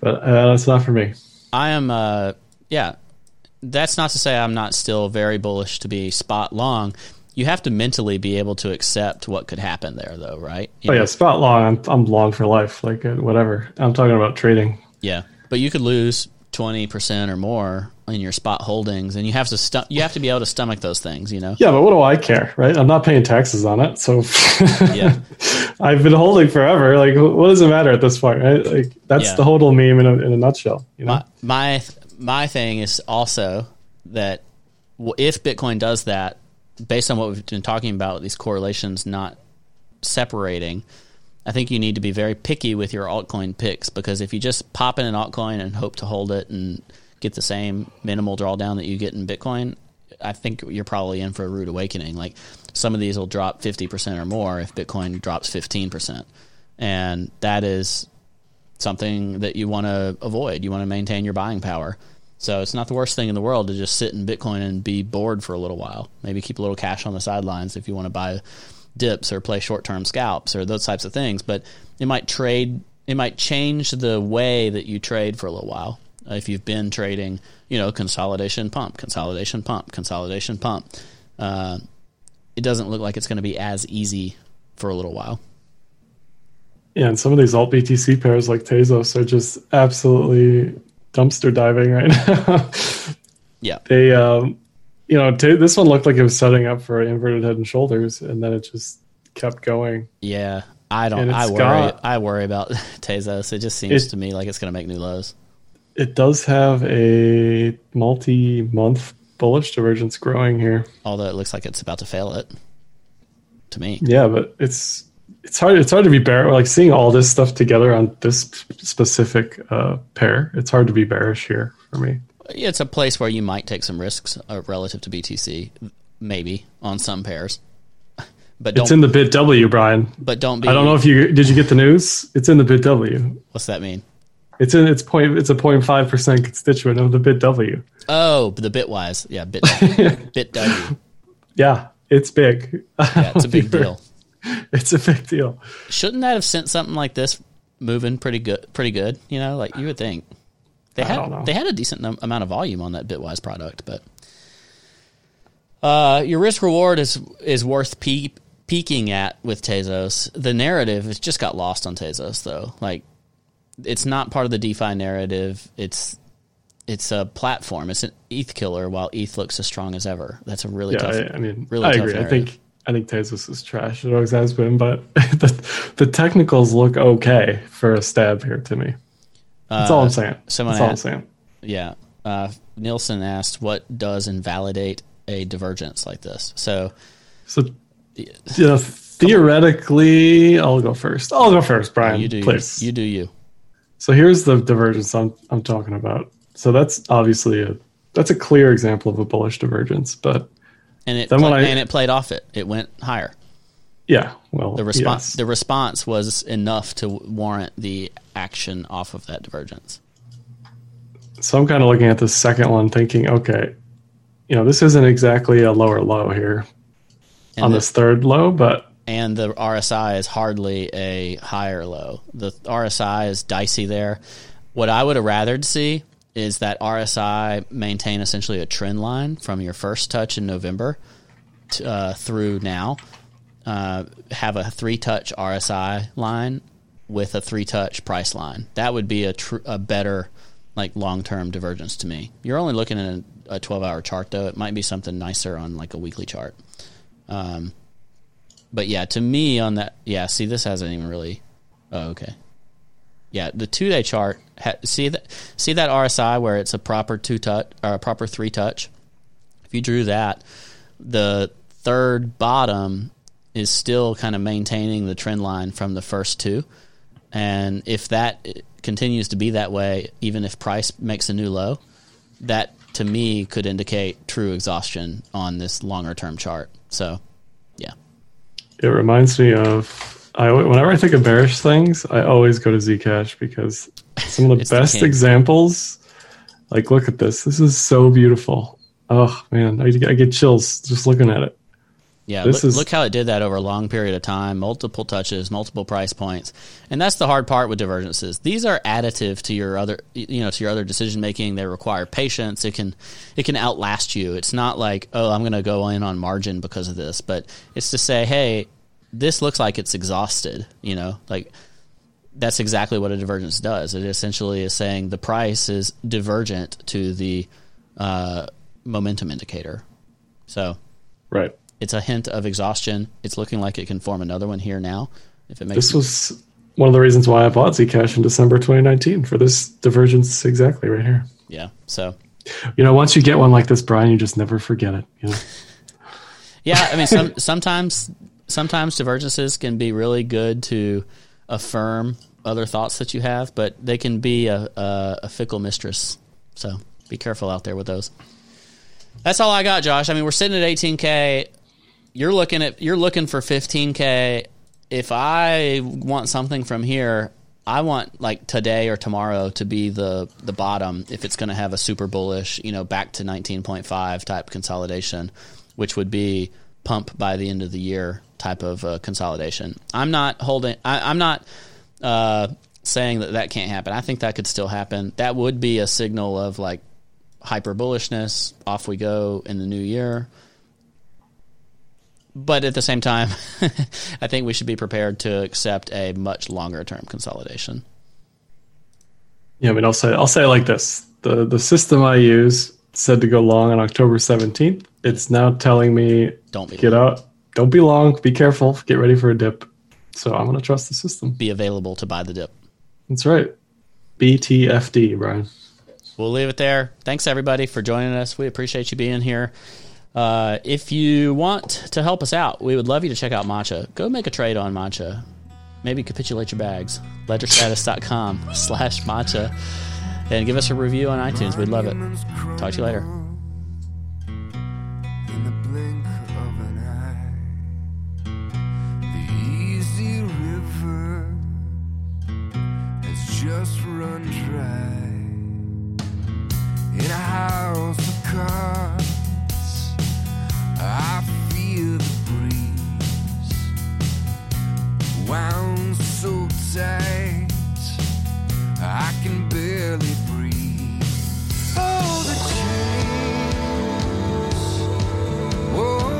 but uh, that's not for me. I am, uh, yeah. That's not to say I'm not still very bullish to be spot long. you have to mentally be able to accept what could happen there, though, right? You Oh know? yeah, spot long. I'm, I'm long for life. Like uh, whatever. I'm talking about trading. Yeah, but you could lose twenty percent or more in your spot holdings, and you have to stu- you have to be able to stomach those things. You know. Yeah, but what do I care, right? I'm not paying taxes on it, so Yeah. I've been holding forever. Like, what does it matter at this point, right? Like, that's Yeah. the hodl meme in a, in a nutshell. You know? My my my thing is also that if Bitcoin does that, based on what we've been talking about, these correlations not separating. I think you need to be very picky with your altcoin picks because if you just pop in an altcoin and hope to hold it and get the same minimal drawdown that you get in Bitcoin, I think you're probably in for a rude awakening. Like some of these will drop 50% or more if Bitcoin drops 15%. And that is something that you want to avoid. You want to maintain your buying power. So it's not the worst thing in the world to just sit in Bitcoin and be bored for a little while. Maybe keep a little cash on the sidelines if you want to buy dips or play short term scalps or those types of things. But it might trade. It might change the way that you trade for a little while. If you've been trading, you know, consolidation pump, consolidation pump, consolidation pump, uh, it doesn't look like it's going to be as easy for a little while. Yeah, and some of these alt BTC pairs like Tezos are just absolutely dumpster diving right now. Yeah. they, um, you know, t- this one looked like it was setting up for inverted head and shoulders, and then it just kept going. Yeah, I don't. I worry. got- I worry about Tezos. It just seems It- to me like it's going to make new lows. It does have a multi-month bullish divergence growing here. Although it looks like it's about to fail it. To me, Yeah, but it's it's hard. It's hard to be bear like seeing all this stuff together on this specific uh, pair. It's hard to be bearish here for me. it's a place where you might take some risks uh, relative to BTC, maybe on some pairs. But don't. It's in the bit W, Brian. but don't be. I don't know if you did you get the news. It's in the bit W. What's that mean? It's in it's point. It's a 0.5 percent constituent of the bit W. Oh, the Bitwise. Yeah, Bit Bit W. Yeah, it's big. Yeah, it's a big deal. It's a big deal. Shouldn't that have sent something like this moving pretty good? Pretty good, you know, like you would think. They I had don't know. they had a decent amount of volume on that Bitwise product, but uh, your risk reward is is worth pe- peaking at with Tezos. The narrative has just got lost on Tezos though. Like it's not part of the DeFi narrative. It's it's a platform. It's an ETH killer while ETH looks as strong as ever. That's a really Yeah, tough. I, I mean, really I tough agree. Narrative. I think Tezos is trash. It always has been, but the, the technicals look okay for a stab here to me. That's all I'm saying. Uh, someone That's all I'm asked- saying. Yeah. Uh, Nielsen asked, "What does invalidate a divergence like this?" So, So, yeah, theoretically, I'll go first. I'll go first, Brian. you do please. you do you. So here's the divergence I'm I'm talking about. So that's obviously a that's a clear example of a bullish divergence, but And it Then I- and it played off it. It went higher. yeah, well, The response yes. the response was enough to warrant the action off of that divergence. So I'm kind of looking at the second one, thinking, okay, you know, this isn't exactly a lower low here And on the, this third low, but and the RSI is hardly a higher low. The RSI is dicey there. What I would have rathered see is that RSI maintain essentially a trend line from your first touch in November to, uh, through now. Uh, have a three touch RSI line with a three touch price line. That would be a, tr- a better like long term divergence to me. You're only looking at a, a 12 hour chart though. It might be something nicer on like a weekly chart. Um, but yeah, to me on that, yeah. See, this hasn't even really. Oh, okay. Yeah, the two day chart. Ha, see that? See that RSI where it's a proper two touch or a proper three touch. If you drew that, the third bottom is still kind of maintaining the trend line from the first two, and if that uh, continues to be that way, even if price makes a new low, that to me could indicate true exhaustion on this longer term chart. So, yeah. it reminds me of I whenever I think of bearish things, I always go to Zcash because some of the It's the best examples. Like, look at this. This is so beautiful. Oh man, I, I get chills just looking at it. Yeah, look, is, look, how it did that over a long period of time, multiple touches, multiple price points, and that's the hard part with divergences. These are additive to your other, you know, to your other decision making. They require patience. It can, it can outlast you. It's not like, oh, I'm going to go in on margin because of this, but it's to say, hey, this looks like it's exhausted. You know, like that's exactly what a divergence does. It essentially is saying the price is divergent to the uh, momentum indicator. So, right it's a hint of exhaustion. It's looking like it can form another one here now. If it makes this was one of the reasons why I bought Zcash in December 2019 for this divergence exactly right here. Yeah. So, you know, once you get one like this, Brian, you just never forget it. You know? yeah. I mean, some, sometimes sometimes divergences can be really good to affirm other thoughts that you have, but they can be a, a, a fickle mistress. So be careful out there with those. That's all I got, Josh. I mean, we're sitting at 18k you're looking at you're looking for 15k. If I want something from here, I want like today or tomorrow to be the the bottom if it's going to have a super bullish, you know, back to 19.5 type consolidation, which would be pump by the end of the year type of uh, consolidation. I'm not holding. I, am not uh, saying that that can't happen. I think that could still happen. That would be a signal of like hyper bullishness. Off we go in the new year but at the same time, I think we should be prepared to accept a much longer term consolidation. Yeah, I mean, I'll say I'll say like this: the the system I use said to go long on October seventeenth. It's now telling me don't be get long. out, don't be long, be careful, get ready for a dip. So I'm going to trust the system. Be available to buy the dip. That's right. BTFD, Brian. We'll leave it there. Thanks everybody for joining us. We appreciate you being here. Uh, if you want to help us out, we would love you to check out Matcha. Go make a trade on Matcha. Maybe capitulate your bags. Ledgerstatus.com slash Matcha. And give us a review on iTunes. We'd love it. Talk to you later. run dry in a house of cards. I feel the breeze wound so tight I can barely breathe. Oh, the chains. Oh.